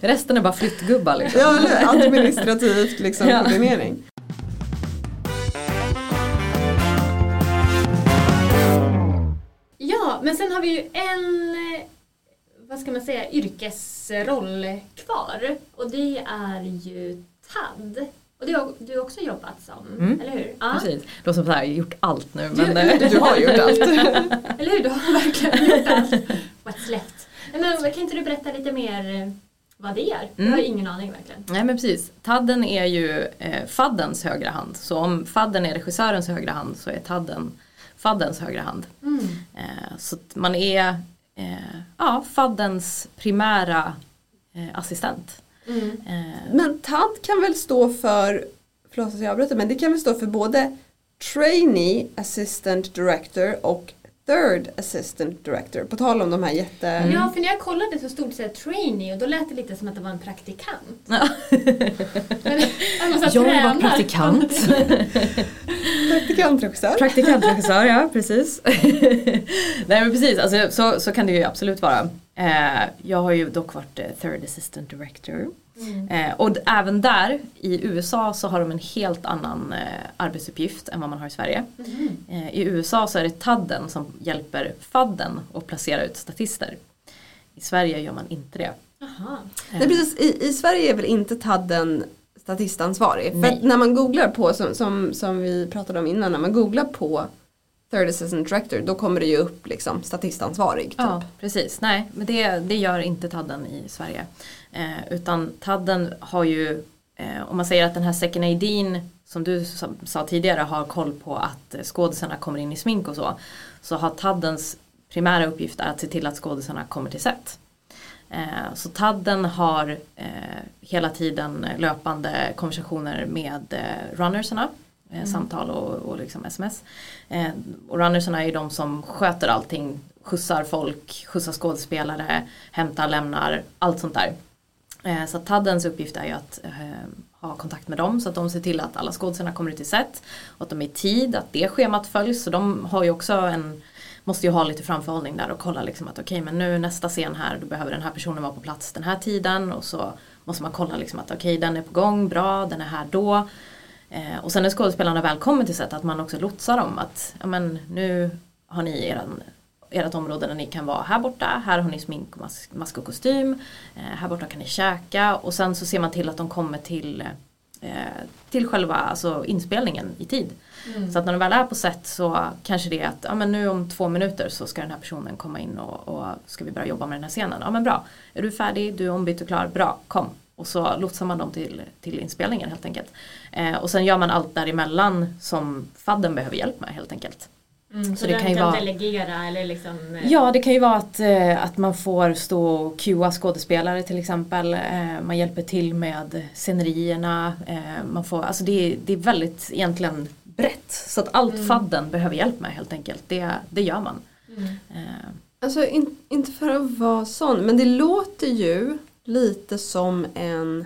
S3: Resten är bara flyttgubbar liksom.
S1: Ja, administrativt liksom
S3: Ja.
S1: koordinering.
S2: Ja, men sen har vi ju en, eh, vad ska man säga, yrkesroll kvar. Och det är ju TAD. Och det har du också jobbat som,
S3: Mm.
S2: eller hur? Ja.
S3: Precis. Du har som så här gjort allt nu
S2: Du,
S3: men eh,
S1: Du har gjort allt.
S2: Eller hur? Du har verkligen gjort allt. What's left? Men kan inte du berätta lite mer eh, vad det är? Jag har
S3: Mm.
S2: ingen aning verkligen.
S3: Nej men precis. Tadden är ju eh, faddens högra hand. Så om fadden är regissörens högra hand så är tadden faddens högra hand.
S2: Mm.
S3: Eh, så man är eh, ja, faddens primära eh, assistent.
S2: Mm.
S3: Eh,
S1: Men TAD kan väl stå för, förlåt att jag avbryter, men det kan väl stå för både Trainee Assistant Director och Third Assistant Director. På tal om de här jätte...
S2: Ja, för när jag kollade så stod det så här trainee och då lät det lite som att det var en praktikant.
S3: Ja. Jag var praktikant.
S1: Praktikantregissör.
S3: Praktikantregissör, ja precis. Nej men precis, alltså, så, så kan det ju absolut vara. Eh, jag har ju dock varit eh, third assistant director.
S2: Mm.
S3: Eh, och även där i USA så har de en helt annan eh, arbetsuppgift än vad man har i Sverige.
S2: Mhm.
S3: Eh, I USA så är det TADden som hjälper fadden att placera ut statister. I Sverige gör man inte det.
S1: Nej, precis. I, I Sverige är väl inte TADden statistansvarig. För
S3: Nej.
S1: att när man googlar på, som, som, som vi pratade om innan, när man googlar på Third Assistant Director då kommer det ju upp liksom statistansvarig. Typ.
S3: Ja, precis. Nej, men det, det gör inte Tadden i Sverige. Eh, utan Tadden har ju, eh, om man säger att den här second AD'n som du sa, tidigare har koll på att skådisarna kommer in i smink och så. Så har Taddens primära uppgift är att se till att skådisarna kommer till set. Eh, så Tadden har eh, hela tiden löpande konversationer med eh, Eh, Samtal och, och liksom sms. Eh, och runnersarna är ju de som sköter allting. Skjutsar folk, skjutsar skådespelare, hämtar, lämnar, allt sånt där. Eh, så Taddens uppgift är ju att eh, ha kontakt med dem så att de ser till att alla skådespelarna kommer ut i set. Och att de är i tid, att det schemat följs. Så de har ju också en Måste ju ha lite framförhållning där och kolla liksom att okej men nu nästa scen här då behöver den här personen vara på plats den här tiden och så måste man kolla liksom att okej den är på gång, bra, den är här då. Eh, och sen när skådespelarna väl kommer till set att man också lotsar dem att ja, men nu har ni eran, ert område där ni kan vara här borta, här har ni smink, och mask, mask och kostym, eh, här borta kan ni käka och sen så ser man till att de kommer till, eh, till själva alltså, inspelningen i tid.
S2: Mm.
S3: Så att när de väl är på set så kanske det är att ja, men nu om två minuter så ska den här personen komma in och, och ska vi börja jobba med den här scenen. Ja men bra, är du färdig, du är ombytt och klar, bra, kom. Och så lotsar man dem till, till inspelningen helt enkelt. Eh, och sen gör man allt däremellan som fadden behöver hjälp med helt enkelt.
S2: Mm, så,
S3: Så det
S2: den
S3: kan ju
S2: kan
S3: vara-
S2: delegera eller liksom eh,
S3: Ja, det kan ju vara att, eh, att man får stå och cuea skådespelare till exempel. Eh, man hjälper till med scenerierna. Eh, man får, alltså det, är- det är väldigt egentligen brett. Så att allt
S2: Mm.
S3: fadden behöver hjälp med helt enkelt. Det, det gör man.
S2: Mm.
S3: Eh,
S1: Alltså in, inte för att vara sån men det låter ju lite som en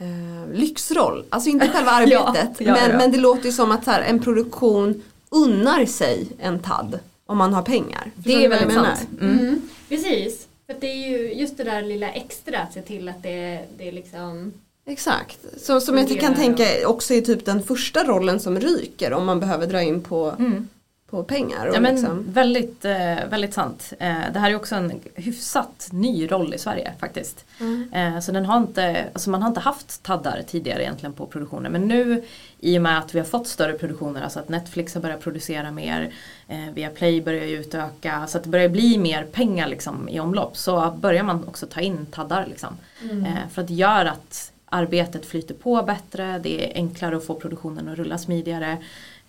S1: eh, lyxroll. Alltså inte själva
S3: Ja,
S1: arbetet
S3: ja,
S1: men,
S3: ja.
S1: men det låter ju som att så här, en produktion unnar sig en TAD om man har pengar. Förstår
S3: det är
S1: vad jag
S3: väldigt
S1: menar?
S3: sant. Mm.
S2: Mm. Precis. För att det är ju just det där lilla extra att se till att det, det är liksom
S1: Exakt. Så, som jag kan tänka också är typ den första rollen som ryker om man behöver dra in på,
S3: Mm.
S1: På pengar. Och
S3: Ja men
S1: liksom.
S3: väldigt, eh, väldigt sant. Eh, det här är också en hyfsat ny roll i Sverige faktiskt.
S1: Mm.
S3: Eh, så den har inte, alltså man har inte haft taddar tidigare egentligen på produktionen. Men nu i och med att vi har fått större produktioner, alltså att Netflix har börjat producera mer, eh, Viaplay börjar utöka, så att det börjar bli mer pengar liksom i omlopp. Så börjar man också ta in taddar liksom.
S2: Mm.
S3: För att det gör att arbetet flyter på bättre, det är enklare att få produktionen att rulla smidigare.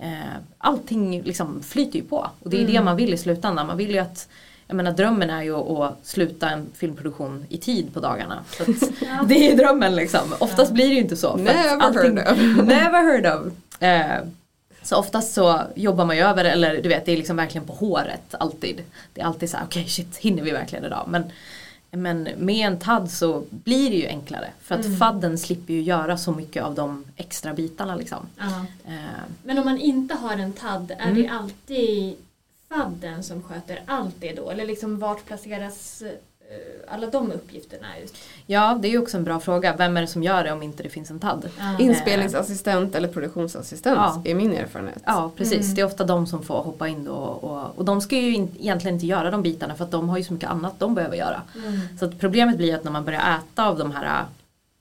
S3: Eh, allting liksom flyter ju på och det är det
S2: Mm.
S3: man vill i slutändan. Man vill ju att, jag menar drömmen är ju att sluta en filmproduktion i tid på dagarna.
S2: Ja.
S3: det är ju drömmen liksom. Oftast blir det ju inte så.
S1: Never heard of.
S3: Never heard of. Eh, så oftast så jobbar man ju över eller du vet det är liksom verkligen på håret alltid. Det är alltid så här okej shit hinner vi verkligen idag? Men, men med en TAD så blir det ju enklare. För att
S2: Mm.
S3: fadden slipper ju göra så mycket av de extra bitarna liksom. Eh,
S2: Men om man inte har en TAD, är
S3: Mm.
S2: det alltid fadden som sköter allt det då? Eller liksom vart placeras eh, alla de uppgifterna just?
S3: ja det är ju också en bra fråga. Vem är det som gör det om inte det finns en TAD?
S2: Ja.
S1: Inspelningsassistent eller produktionsassistent
S3: Ja.
S1: är min erfarenhet.
S3: Ja precis,
S2: Mm.
S3: det är ofta de som får hoppa in då och, och de ska ju in, egentligen inte göra de bitarna för att de har ju så mycket annat de behöver göra.
S2: Mm.
S3: Så att problemet blir att när man börjar äta av de här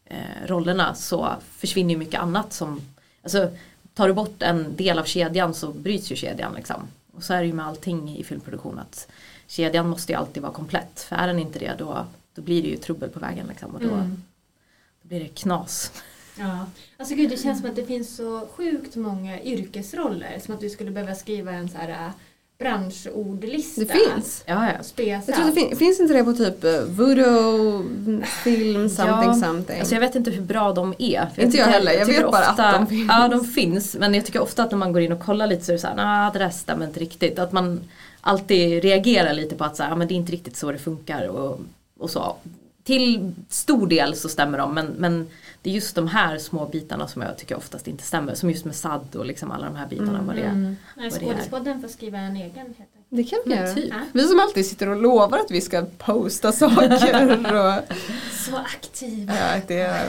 S3: eh, rollerna så försvinner ju mycket annat som, alltså tar du bort en del av kedjan så bryts ju kedjan liksom. Och så är det ju med allting i filmproduktion att kedjan måste ju alltid vara komplett. För är den inte det då, då blir det ju trubbel på vägen liksom och då,
S2: Mm.
S3: då blir det knas.
S2: Ja. Alltså gud, det känns som att det finns så sjukt många yrkesroller. Som att vi skulle behöva skriva en så här äh, branschordlista.
S1: Det finns.
S3: Ja, ja.
S2: Spesa.
S1: Jag tror det fin- finns inte det på typ uh, voodoo, film, something
S3: Ja,
S1: something.
S3: Alltså jag vet inte hur bra de är.
S1: Inte jag
S3: tycker-
S1: heller, jag
S3: tycker
S1: vet bara att de finns.
S3: Ja de finns men jag tycker ofta att när man går in och kollar lite så är det såhär, nej det där stämmer inte riktigt. Att man alltid reagerar lite på att så här, "Ja, men det är inte riktigt så det funkar och, och så. Till stor del så stämmer de men, men det är just de här små bitarna som jag tycker oftast inte stämmer. Som just med SAD och liksom alla de här bitarna.
S1: Mm.
S3: Vad det är.
S2: Mm. Nej,
S3: vad det är.
S2: Skådespodden får skriva en egen heter.
S1: Det kan vi göra.
S3: typ.
S2: Ja.
S1: Vi som alltid sitter och lovar att vi ska posta saker. Och,
S2: Så aktiv.
S1: ja, det är,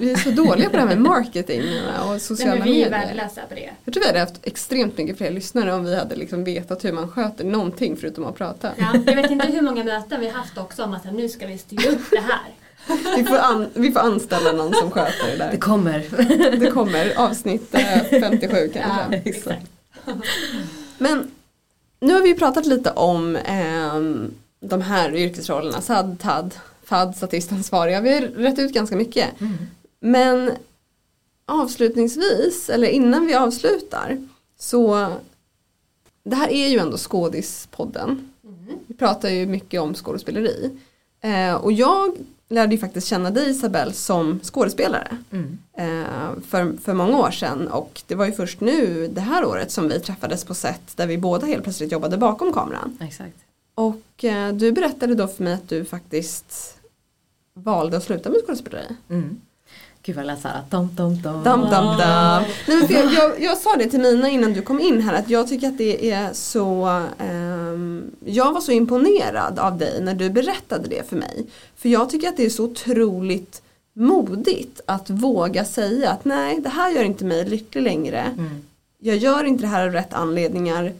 S1: vi, är så dåliga på det här med marketing och
S2: Nej,
S1: sociala
S2: men vi är
S1: medier.
S2: värdelösa på det.
S1: Jag tror vi hade haft extremt mycket fler lyssnare om vi hade liksom vetat hur man sköter någonting förutom att prata.
S2: Ja, jag vet inte hur många möten vi har haft också om att nu ska vi styra upp det här.
S1: Vi, får an, vi får anställa någon som sköter det
S3: Det
S1: där.
S3: kommer.
S1: Det kommer avsnitt eh, 57 kanske.
S2: Ja,
S3: exakt.
S1: Men nu har vi ju pratat lite om ehm, de här yrkesrollerna, SAD, TAD, FAD, statistansvariga. Vi har rätt ut ganska mycket.
S3: Mm.
S1: Men avslutningsvis, eller innan vi avslutar, så det här är ju ändå Skådispodden.
S2: Mm.
S1: Vi pratar ju mycket om skådespeleri. Eh, och jag lärde ju faktiskt känna dig Isabelle som skådespelare
S3: Mm.
S1: eh, för, för många år sedan och det var ju först nu det här året som vi träffades på set där vi båda helt plötsligt jobbade bakom kameran.
S3: Exakt.
S1: Och eh, du berättade då för mig att du faktiskt valde att sluta med skådespeleri.
S3: Mm. Gud vad jag lät såhär, dum dum dum.
S1: Dam, dam, dam. Nej, men jag, jag, jag sa det till Mina innan du kom in här att jag tycker att det är så ehm, Jag var så imponerad av dig när du berättade det för mig. För jag tycker att det är så otroligt modigt att våga säga att nej det här gör inte mig lycklig längre.
S3: Mm.
S1: Jag gör inte det här av rätt anledningar.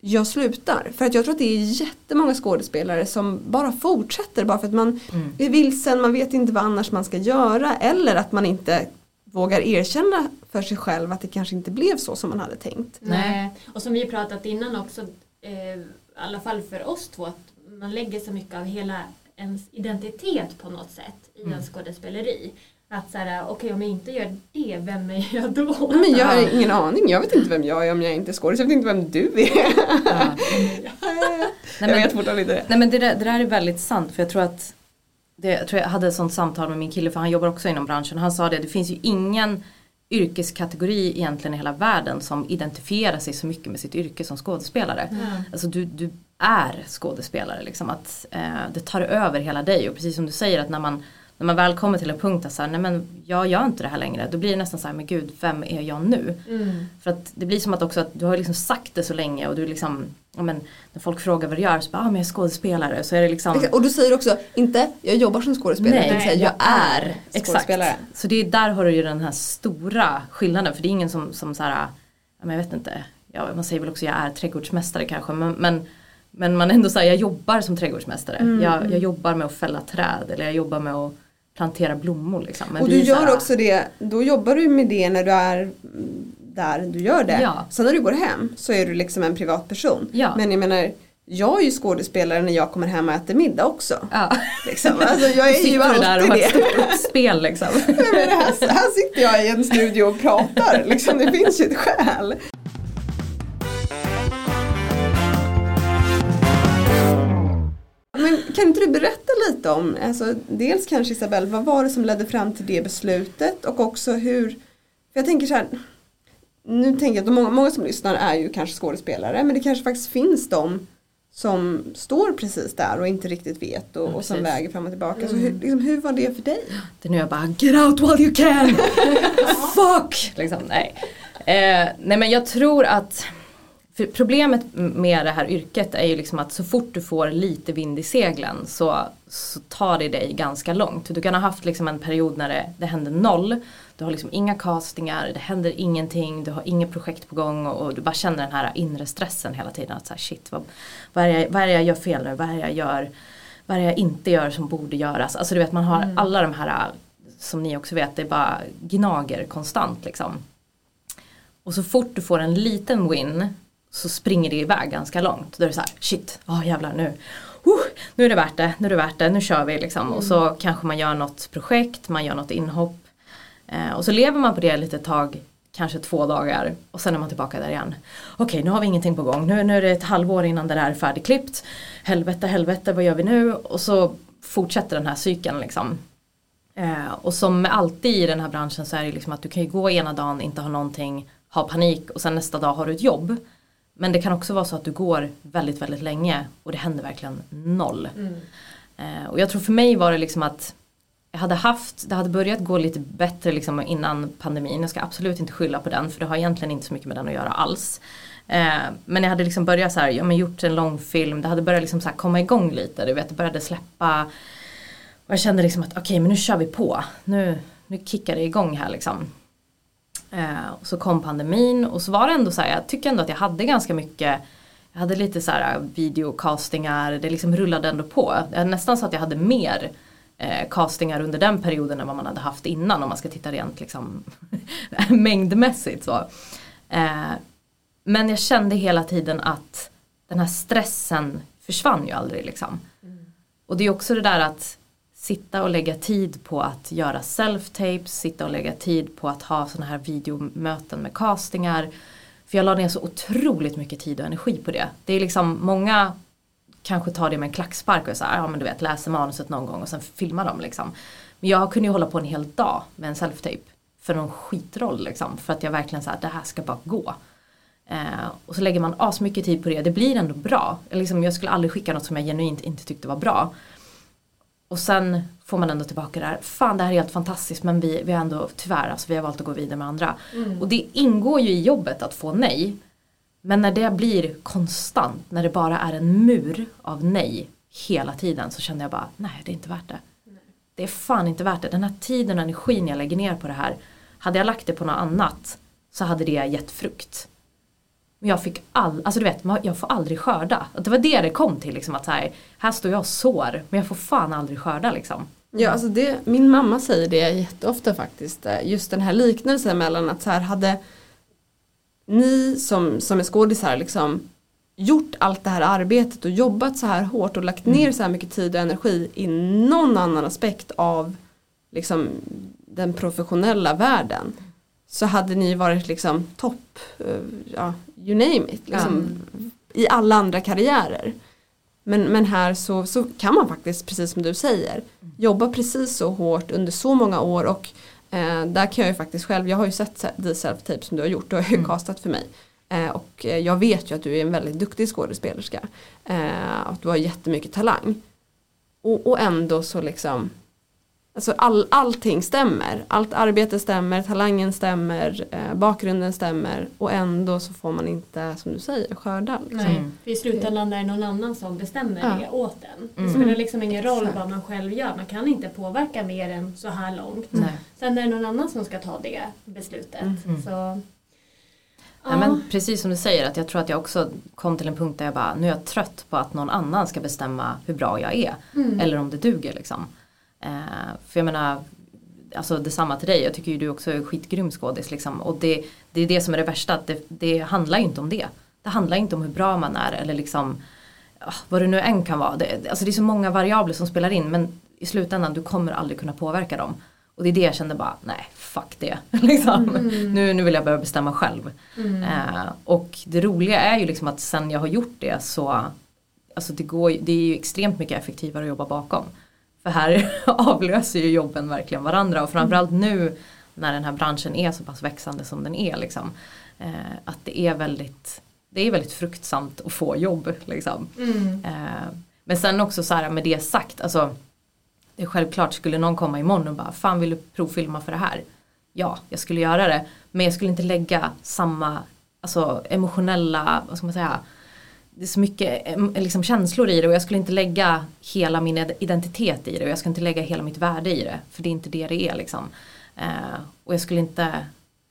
S1: Jag slutar. För att jag tror att det är jättemånga skådespelare som bara fortsätter bara för att man
S3: Mm.
S1: är vilsen, man vet inte vad annars man ska göra eller att man inte vågar erkänna för sig själv att det kanske inte blev så som man hade tänkt.
S2: Nej. Och som vi pratat innan också, eh, i alla fall för oss två, att man lägger så mycket av hela ens identitet på något sätt i
S3: Mm.
S2: en skådespeleri. Att såhär, okej om jag inte gör det, vem är jag då?
S1: Men jag har ingen aning, jag vet inte vem jag är om jag inte är skådis, jag vet inte vem du är.
S3: Ja.
S1: jag
S3: men,
S1: vet fortfarande inte det.
S3: nej men det där, det där är väldigt sant för jag tror att det, jag tror jag hade ett sånt samtal med min kille för han jobbar också inom branschen. Han sa det, det finns ju ingen yrkeskategori egentligen i hela världen som identifierar sig så mycket med sitt yrke som skådespelare.
S2: Ja.
S3: Alltså du, du är skådespelare liksom att eh, det tar över hela dig och precis som du säger att när man när man väl kommer till en punkt att så här, nej men jag gör inte det här längre då blir det nästan så här, men gud vem är jag nu?
S2: Mm.
S3: För att det blir som att också att du har liksom sagt det så länge och du liksom, ja men när folk frågar vad du gör så bara, ah, men jag är skådespelare så är det liksom
S1: Exakt, Och du säger också, inte jag jobbar som skådespelare,
S3: Nej,
S1: utan säger jag är
S3: Exakt.
S1: skådespelare.
S3: Så det är där har du ju den här stora skillnaden för det är ingen som, som så här, ja, men jag vet inte, ja man säger väl också jag är trädgårdsmästare kanske men, men, men man ändå säger jag jobbar som trädgårdsmästare.
S1: Mm,
S3: Jag, jag jobbar med att fälla träd eller jag jobbar med att plantera blommor liksom. Men
S1: och du gör
S3: här-
S1: också det, då jobbar du med det när du är där du gör det.
S3: Ja.
S1: Sen när du går hem så är du liksom en privatperson.
S3: Ja.
S1: Men jag menar, jag är ju skådespelare när jag kommer hem och äter middag också.
S3: Ja.
S1: Liksom. Alltså, jag är ju
S3: du där och
S1: alltid det.
S3: uppspel liksom.
S1: Nej, men här, här sitter jag i en studio och pratar, liksom, det finns ju ett skäl. Men kan inte du berätta lite om, alltså, dels kanske Isabelle, vad var det som ledde fram till det beslutet och också hur, för jag tänker så här, nu tänker jag att många, många som lyssnar är ju kanske skådespelare men det kanske faktiskt finns de som står precis där och inte riktigt vet och,
S3: Ja,
S1: och som väger fram och tillbaka. Så hur, liksom, hur var det för dig?
S3: Det är nu jag bara get out while you can! Fuck! Liksom, nej. Eh, nej men jag tror att för problemet med det här yrket är ju liksom att så fort du får lite vind i seglen så, så tar det dig ganska långt. Du kan ha haft liksom en period när det, det händer noll. Du har liksom inga castingar, det händer ingenting, du har inget projekt på gång och, och du bara känner den här inre stressen hela tiden. Att så här, shit, vad, vad, är jag- vad är det jag gör fel nu? Vad är det jag gör? Vad är det jag inte gör som borde göras? Alltså du vet man har alla de här som ni också vet, det är bara gnager konstant liksom. Och så fort du får en liten win så springer det iväg ganska långt. Då är det så här, shit, oh, jävlar nu. Uh, nu är det värt det, nu är det värt det, nu kör vi liksom. Och så kanske man gör något projekt, man gör något inhopp. Eh, och så lever man på det lite tag, kanske två dagar. Och sen är man tillbaka där igen. Okej, nu har vi ingenting på gång. Nu, nu är det ett halvår innan det där är färdigklippt. Helvete, helvete, vad gör vi nu? Och så fortsätter den här cykeln liksom. Eh, och som alltid i den här branschen så är det liksom att du kan ju gå ena dagen, inte ha någonting, ha panik och sen nästa dag har du ett jobb. Men det kan också vara så att du går väldigt, väldigt länge och det händer verkligen noll. Eh, och jag tror för mig var det liksom att jag hade haft, det hade börjat gå lite bättre liksom innan pandemin. Jag ska absolut inte skylla på den för det har egentligen inte så mycket med den att göra alls. Eh, men jag hade liksom börjat så här, ja men gjort en lång film, det hade börjat liksom så komma igång lite. Du vet, det började släppa och jag kände liksom att okej men nu kör vi på. Nu, nu kickar det igång här liksom. Eh, och så kom pandemin och så var det ändå så här, jag tycker ändå att jag hade ganska mycket jag hade lite så här videocastingar, det liksom rullade ändå på. Är nästan så att jag hade mer eh, castingar under den perioden än vad man hade haft innan om man ska titta rent liksom mängdmässigt så. Eh, men jag kände hela tiden att den här stressen försvann ju aldrig liksom. Och det är också det där att sitta och lägga tid på att göra self-tapes, sitta och lägga tid på att ha sådana här videomöten med castingar. För jag la ner så otroligt mycket tid och energi på det. Det är liksom många kanske tar det med en klackspark och så här, ja men du vet läser manuset någon gång och sen filmar de liksom. Men jag kunde ju hålla på en hel dag med en self-tape för någon skitroll liksom. För att jag verkligen så här, det här ska bara gå. Eh, och så lägger man asmycket tid på det, det blir ändå bra. Liksom, jag skulle aldrig skicka något som jag genuint inte tyckte var bra. Och sen får man ändå tillbaka det här, fan det här är helt fantastiskt men vi, vi har ändå tyvärr, alltså vi har valt att gå vidare med andra. Och det ingår ju i jobbet att få nej. Men när det blir konstant, när det bara är en mur av nej hela tiden så kände jag bara, nej det är inte värt det. Det är fan inte värt det. Den här tiden och energin jag lägger ner på det här, hade jag lagt det på något annat så hade det gett frukt. Men jag fick all, alltså du vet, jag får aldrig skörda. Det var det det kom till liksom att så här, här står jag och sår men jag får fan aldrig skörda liksom.
S1: Ja, alltså det, min mamma säger det jätteofta faktiskt. eh, Just den här liknelsen mellan att så här hade ni som, som är skådisar liksom gjort allt det här arbetet och jobbat så här hårt och lagt ner så här mycket tid och energi i någon annan aspekt av liksom den professionella världen så hade ni varit liksom topp, eh, ja, you name it, liksom, i alla andra karriärer. Men, men här så, så kan man faktiskt, precis som du säger, jobba precis så hårt under så många år och eh, där kan jag ju faktiskt själv, jag har ju sett The Self-Tape som du har gjort, du har ju
S3: Mm.
S1: castat för mig. Eh, och eh, jag vet ju att du är en väldigt duktig skådespelerska. Eh, och att du har jättemycket talang. Och, och ändå så liksom Alltså all, allting stämmer. Allt arbete stämmer, talangen stämmer, eh, bakgrunden stämmer och ändå så får man inte, som du säger, skörda. Liksom.
S2: Nej,
S3: Mm.
S2: för i slutändan är det någon annan som bestämmer
S1: Ja.
S2: det åt en. Det
S3: Mm.
S2: spelar liksom ingen roll
S1: Exakt.
S2: vad man själv gör. Man kan inte påverka mer än så här långt.
S3: Nej.
S2: Sen är det någon annan som ska ta det beslutet.
S1: Mm.
S3: Mm.
S2: Så,
S3: Nej, men precis som du säger att jag tror att jag också kom till en punkt där jag bara nu är jag trött på att någon annan ska bestämma hur bra jag är.
S2: Mm.
S3: Eller om det duger liksom. Eh, för jag menar Alltså detsamma till dig, jag tycker ju du också är skitgrym skådis liksom. Och det, det är det som är det värsta, att det, det handlar ju inte om det. Det handlar inte om hur bra man är eller liksom ah, vad det nu än kan vara. Det, alltså det är så många variabler som spelar in men i slutändan du kommer aldrig kunna påverka dem. Och det är det jag kände bara, nej fuck det. liksom. nu, nu vill jag börja bestämma själv. Eh, och det roliga är ju liksom att sen jag har gjort det så Alltså det, går, det är ju extremt mycket effektivare att jobba bakom. För här avlöser ju jobben verkligen varandra och framförallt nu när den här branschen är så pass växande som den är. Liksom, eh, att det är väldigt det är väldigt fruktsamt att få jobb. Liksom.
S2: Mm.
S3: Eh, men sen också så här med det sagt, alltså, det är självklart skulle någon komma imorgon och bara fan vill du provfilma för det här? Ja, jag skulle göra det. Men jag skulle inte lägga samma alltså, emotionella, vad ska man säga, det är så mycket liksom, känslor i det och jag skulle inte lägga hela min id- identitet i det och jag skulle inte lägga hela mitt värde i det. För det är inte det det är liksom. Eh, och jag skulle inte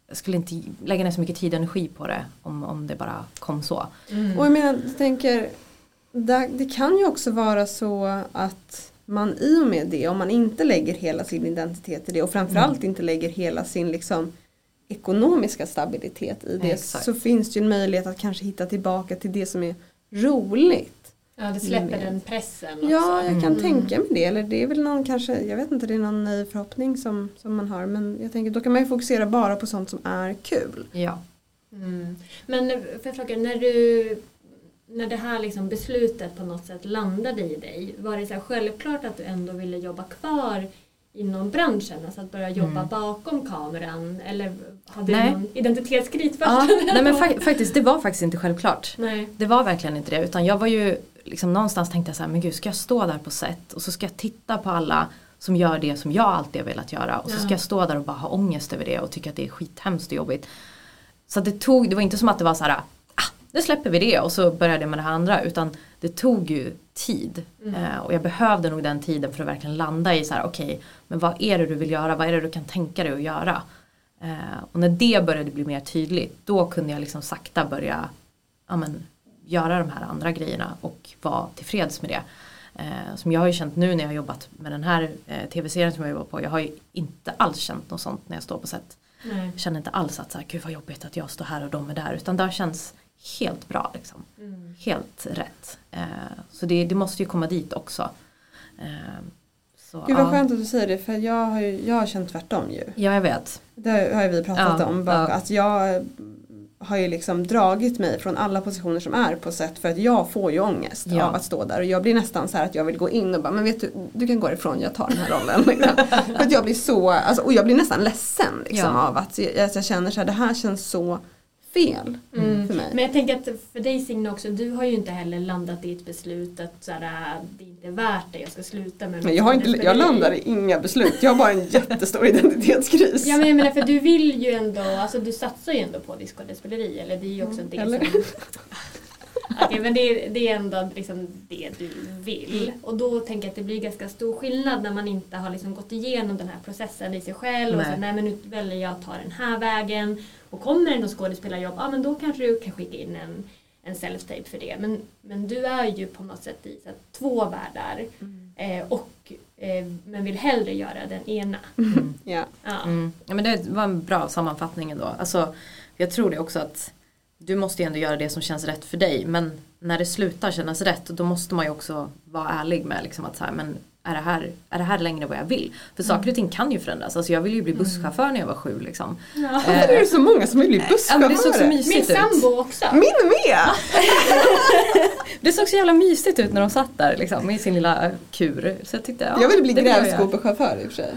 S3: jag skulle inte lägga ner så mycket tid och energi på det om, om det bara kom så.
S1: Och jag menar, jag tänker, det, det kan ju också vara så att man i och med det, om man inte lägger hela sin identitet i det och framförallt inte lägger hela sin liksom ekonomiska stabilitet i det
S3: Exakt.
S1: så finns det ju en möjlighet att kanske hitta tillbaka till det som är roligt.
S2: Ja, det släpper
S1: Med.
S2: den pressen också.
S1: Ja, jag kan
S2: Mm.
S1: tänka mig det. Eller det är väl någon kanske, jag vet inte, det är någon naiv förhoppning som, som man har. Men jag tänker då kan man ju fokusera bara på sånt som är kul.
S3: Ja.
S2: Mm. Men får jag fråga, när du när det här liksom beslutet på något sätt landade i dig, var det så här självklart att du ändå ville jobba kvar inom branschen? Alltså att börja jobba
S3: Mm.
S2: bakom kameran? Eller hade
S3: Nej.
S2: du någon identitetskris först?
S3: Ja, nej men fa- faktiskt det var faktiskt inte självklart.
S2: Nej.
S3: Det var verkligen inte det utan jag var ju liksom någonstans tänkte jag så här men gud ska jag stå där på set och så ska jag titta på alla som gör det som jag alltid har velat göra och så ska
S2: Ja.
S3: jag stå där och bara ha ångest över det och tycka att det är skithemskt och jobbigt. Så det tog, det var inte som att det var så här nu släpper vi det och så började jag med det här andra utan det tog ju tid eh, och jag behövde nog den tiden för att verkligen landa i så här okej men vad är det du vill göra, vad är det du kan tänka dig att göra. Eh, och när det började bli mer tydligt då kunde jag liksom sakta börja ja, men, göra de här andra grejerna och vara tillfreds med det. Eh, som jag har ju känt nu när jag har jobbat med den här eh, tv-serien som jag jobbar på. Jag har ju inte alls känt något sånt när jag står på set.
S2: Nej.
S3: Jag känner inte alls att så här, gud vad jobbigt att jag står här och de är där. Utan det har känts helt bra liksom.
S2: Mm.
S3: Helt rätt. Eh, så det, det måste ju komma dit också. Eh, så,
S1: Gud vad
S3: ja.
S1: skönt att du säger det för jag har, ju, jag har känt tvärtom ju.
S3: Ja jag vet.
S1: Det har ju vi pratat
S3: Ja,
S1: om. Bara
S3: ja.
S1: Att jag har ju liksom dragit mig från alla positioner som är på set för att jag får ju ångest
S3: Ja.
S1: av att stå där och jag blir nästan så här att jag vill gå in och bara men vet du, du kan gå ifrån, jag tar den här rollen. Liksom. för att jag blir så, alltså, och jag blir nästan ledsen liksom, av att jag, jag känner så här, det här känns så fel
S2: Mm.
S1: för mig.
S2: Men jag tänker att för dig Signe också, du har ju inte heller landat i ett beslut att så här, det är inte är värt det, jag ska sluta med
S1: Men jag, har inte, jag landar i inga beslut, jag har bara en jättestor identitetskris.
S2: Ja men jag menar för du vill ju ändå, alltså du satsar ju ändå på ditt skådespeleri eller det är ju också det
S1: eller?
S2: som... Okej men det är, det är ändå liksom det du vill. Och då tänker jag att det blir ganska stor skillnad när man inte har liksom gått igenom den här processen i sig själv och
S3: Nej.
S2: så nej men nu väljer jag att ta den här vägen. Och kommer det något skådespelarjobb, ja men då kanske du kan skicka in en, en self-tape för det. Men, men du är ju på något sätt i så två världar. Eh, och, eh, men vill hellre göra den ena.
S1: Ja.
S2: Ja.
S3: Mm. Ja, men det var en bra sammanfattning ändå. Alltså, jag tror det också att du måste ju ändå göra det som känns rätt för dig. Men när det slutar kännas rätt då måste man ju också vara ärlig med liksom att så här, men är det, här, är det här längre vad jag vill? För saker och ting kan ju förändras. Alltså jag ville ju bli busschaufför när jag var sju liksom.
S2: Ja.
S1: Varför är det så många som vill bli
S3: Ja, men det såg så
S1: busschaufförer?
S2: Min
S3: mysigt ut.
S2: sambo också.
S1: Min med!
S3: Det såg så jävla mysigt ut när de satt där liksom, med sin lilla kur. Så jag tyckte, ja,
S1: jag ville bli grävskopechaufför i och för sig.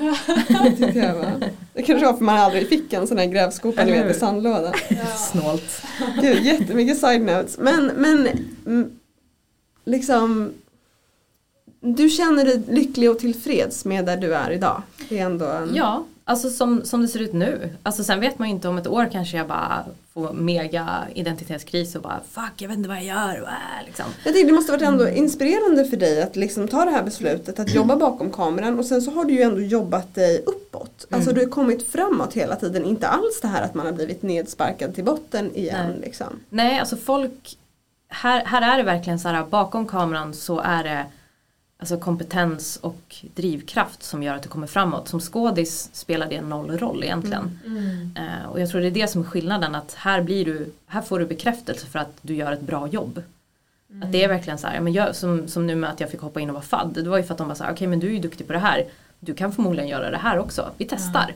S1: Det, tyckte jag var. det kanske var för man aldrig fick en sån här grävskopa ni vet i
S3: hur?
S1: sandlåda.
S3: Snålt.
S1: Gud, jättemycket side notes. Men, men mm, liksom du känner dig lycklig och tillfreds med där du är idag? Det är ändå en...
S3: Ja, alltså som, som det ser ut nu. Alltså sen vet man ju inte om ett år kanske jag bara får mega identitetskris och bara fuck jag vet inte vad jag gör. Äh, liksom.
S1: Jag tycker det måste varit ändå inspirerande för dig att liksom ta det här beslutet att jobba bakom kameran och sen så har du ju ändå jobbat dig uppåt Alltså
S3: Mm.
S1: du har kommit framåt hela tiden, inte alls det här att man har blivit nedsparkad till botten igen.
S3: Nej.
S1: Liksom.
S3: Nej, alltså folk, här, här är det verkligen så här, bakom kameran så är det alltså kompetens och drivkraft som gör att du kommer framåt. Som skådis spelar det noll roll egentligen.
S2: Mm.
S3: Eh, och jag tror det är det som är skillnaden, att här, blir du, här får du bekräftelse för att du gör ett bra jobb. Att det är verkligen så här, men jag, som, som nu med att jag fick hoppa in och vara fadd, det var ju för att de var så här, okej men du är ju duktig på det här, du kan förmodligen göra det här också, vi testar.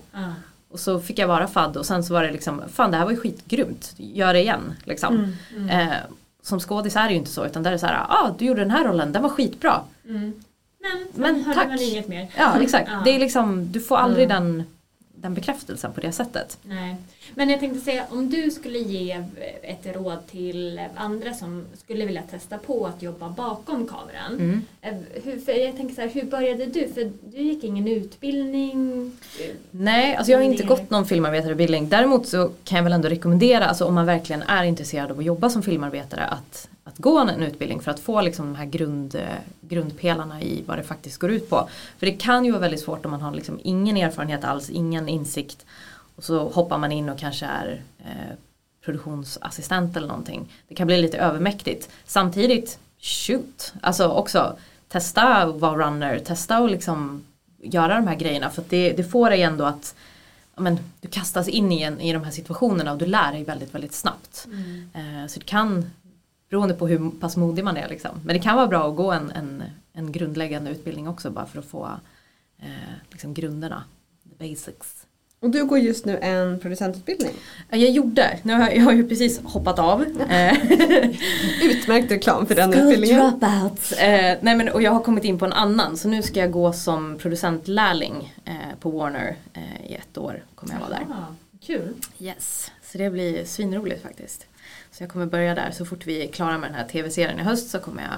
S3: Och så fick jag vara fadd och sen så var det liksom, fan det här var ju skitgrymt, gör det igen. Liksom.
S2: Mm.
S3: Eh, som skådis är det ju inte så utan där är det så här, ah du gjorde den här rollen, den var skitbra.
S2: Mm. Men,
S3: Men tack.
S2: man inget mer.
S3: Ja exakt,
S2: Ja.
S3: det är liksom, du får aldrig
S2: Mm.
S3: den, den bekräftelsen på det sättet.
S2: Nej. Men jag tänkte säga, om du skulle ge ett råd till andra som skulle vilja testa på att jobba bakom kameran.
S3: Mm.
S2: Eh, Hur, för jag tänker så här, hur började du? För du gick ingen utbildning.
S3: Nej, alltså jag har inte
S2: Det-
S3: gått någon filmarbetareutbildning. Däremot så kan jag väl ändå rekommendera, alltså om man verkligen är intresserad av att jobba som filmarbetare, att, att gå en utbildning för att få liksom de här grund, eh, grundpelarna i vad det faktiskt går ut på. För det kan ju vara väldigt svårt om man har liksom ingen erfarenhet alls, ingen insikt och så hoppar man in och kanske är eh, produktionsassistent eller någonting. Det kan bli lite övermäktigt. Samtidigt, shoot! Alltså också testa att vara runner, testa att liksom göra de här grejerna för det, det får dig ändå att men, du kastas in i, en, i de här situationerna och du lär dig väldigt väldigt snabbt. Eh, så det kan, beroende på hur pass modig man är liksom. Men det kan vara bra att gå en, en, en grundläggande utbildning också bara för att få eh, liksom grunderna, the basics.
S1: Och du går just nu en producentutbildning.
S3: Ja, Jag gjorde, nu har jag, jag har ju precis hoppat av. Eh,
S1: Utmärkt reklam för den utbildningen.
S3: dropouts. Eh, nej men och jag har kommit in på en annan så nu ska jag gå som producentlärling eh, på Warner eh, i ett år kommer jag vara där.
S2: Ah, kul.
S3: Yes, så det blir svinroligt faktiskt. Så jag kommer börja där så fort vi är klara med den här tv-serien i höst så kommer jag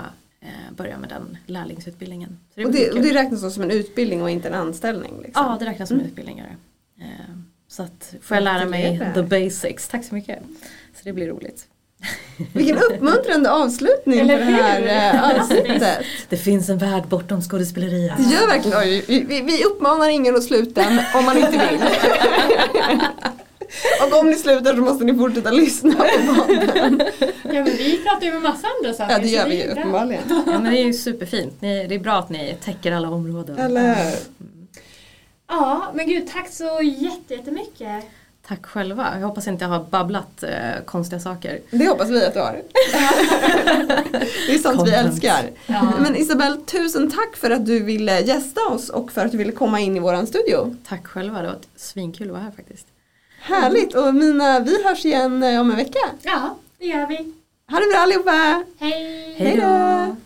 S3: eh, börja med den lärlingsutbildningen. Så det
S1: Och det, och det räknas som en utbildning och inte en anställning? Liksom.
S3: Ja, det räknas som utbildningar. Eh, så att får jag lära mig the basics. Tack så mycket. Så det blir roligt.
S1: Vilken uppmuntrande avslutning på
S2: Eller
S1: det här eh, avsnittet.
S3: Det finns en värld bortom skådespeleriet.
S1: Det gör verkligen oj, vi, vi, uppmanar ingen att sluta om man inte vill. Och om ni slutar så måste ni fortsätta lyssna på podden.
S2: Ja, men vi pratar ju med massa andra saker.
S1: Ja det gör vi ju uppenbarligen.
S3: Ja men det är ju superfint. Det är bra att ni täcker alla områden.
S1: Eller hur?
S2: Ja, men gud tack så jätte- jättemycket.
S3: Tack själva. Jag hoppas inte jag har babblat eh, konstiga saker.
S1: Det hoppas vi att du har. Det är sånt vi
S3: Content.
S1: älskar.
S2: Ja.
S1: Men Isabel, tusen tack för att du ville gästa oss och för att du ville komma in i våran studio.
S3: Tack själva. Det var ett svinkul att vara här faktiskt.
S1: Härligt och Mina, vi hörs igen eh, om en vecka.
S2: ja, det gör vi.
S1: Ha det bra allihopa!
S2: Hej!
S3: Hej då!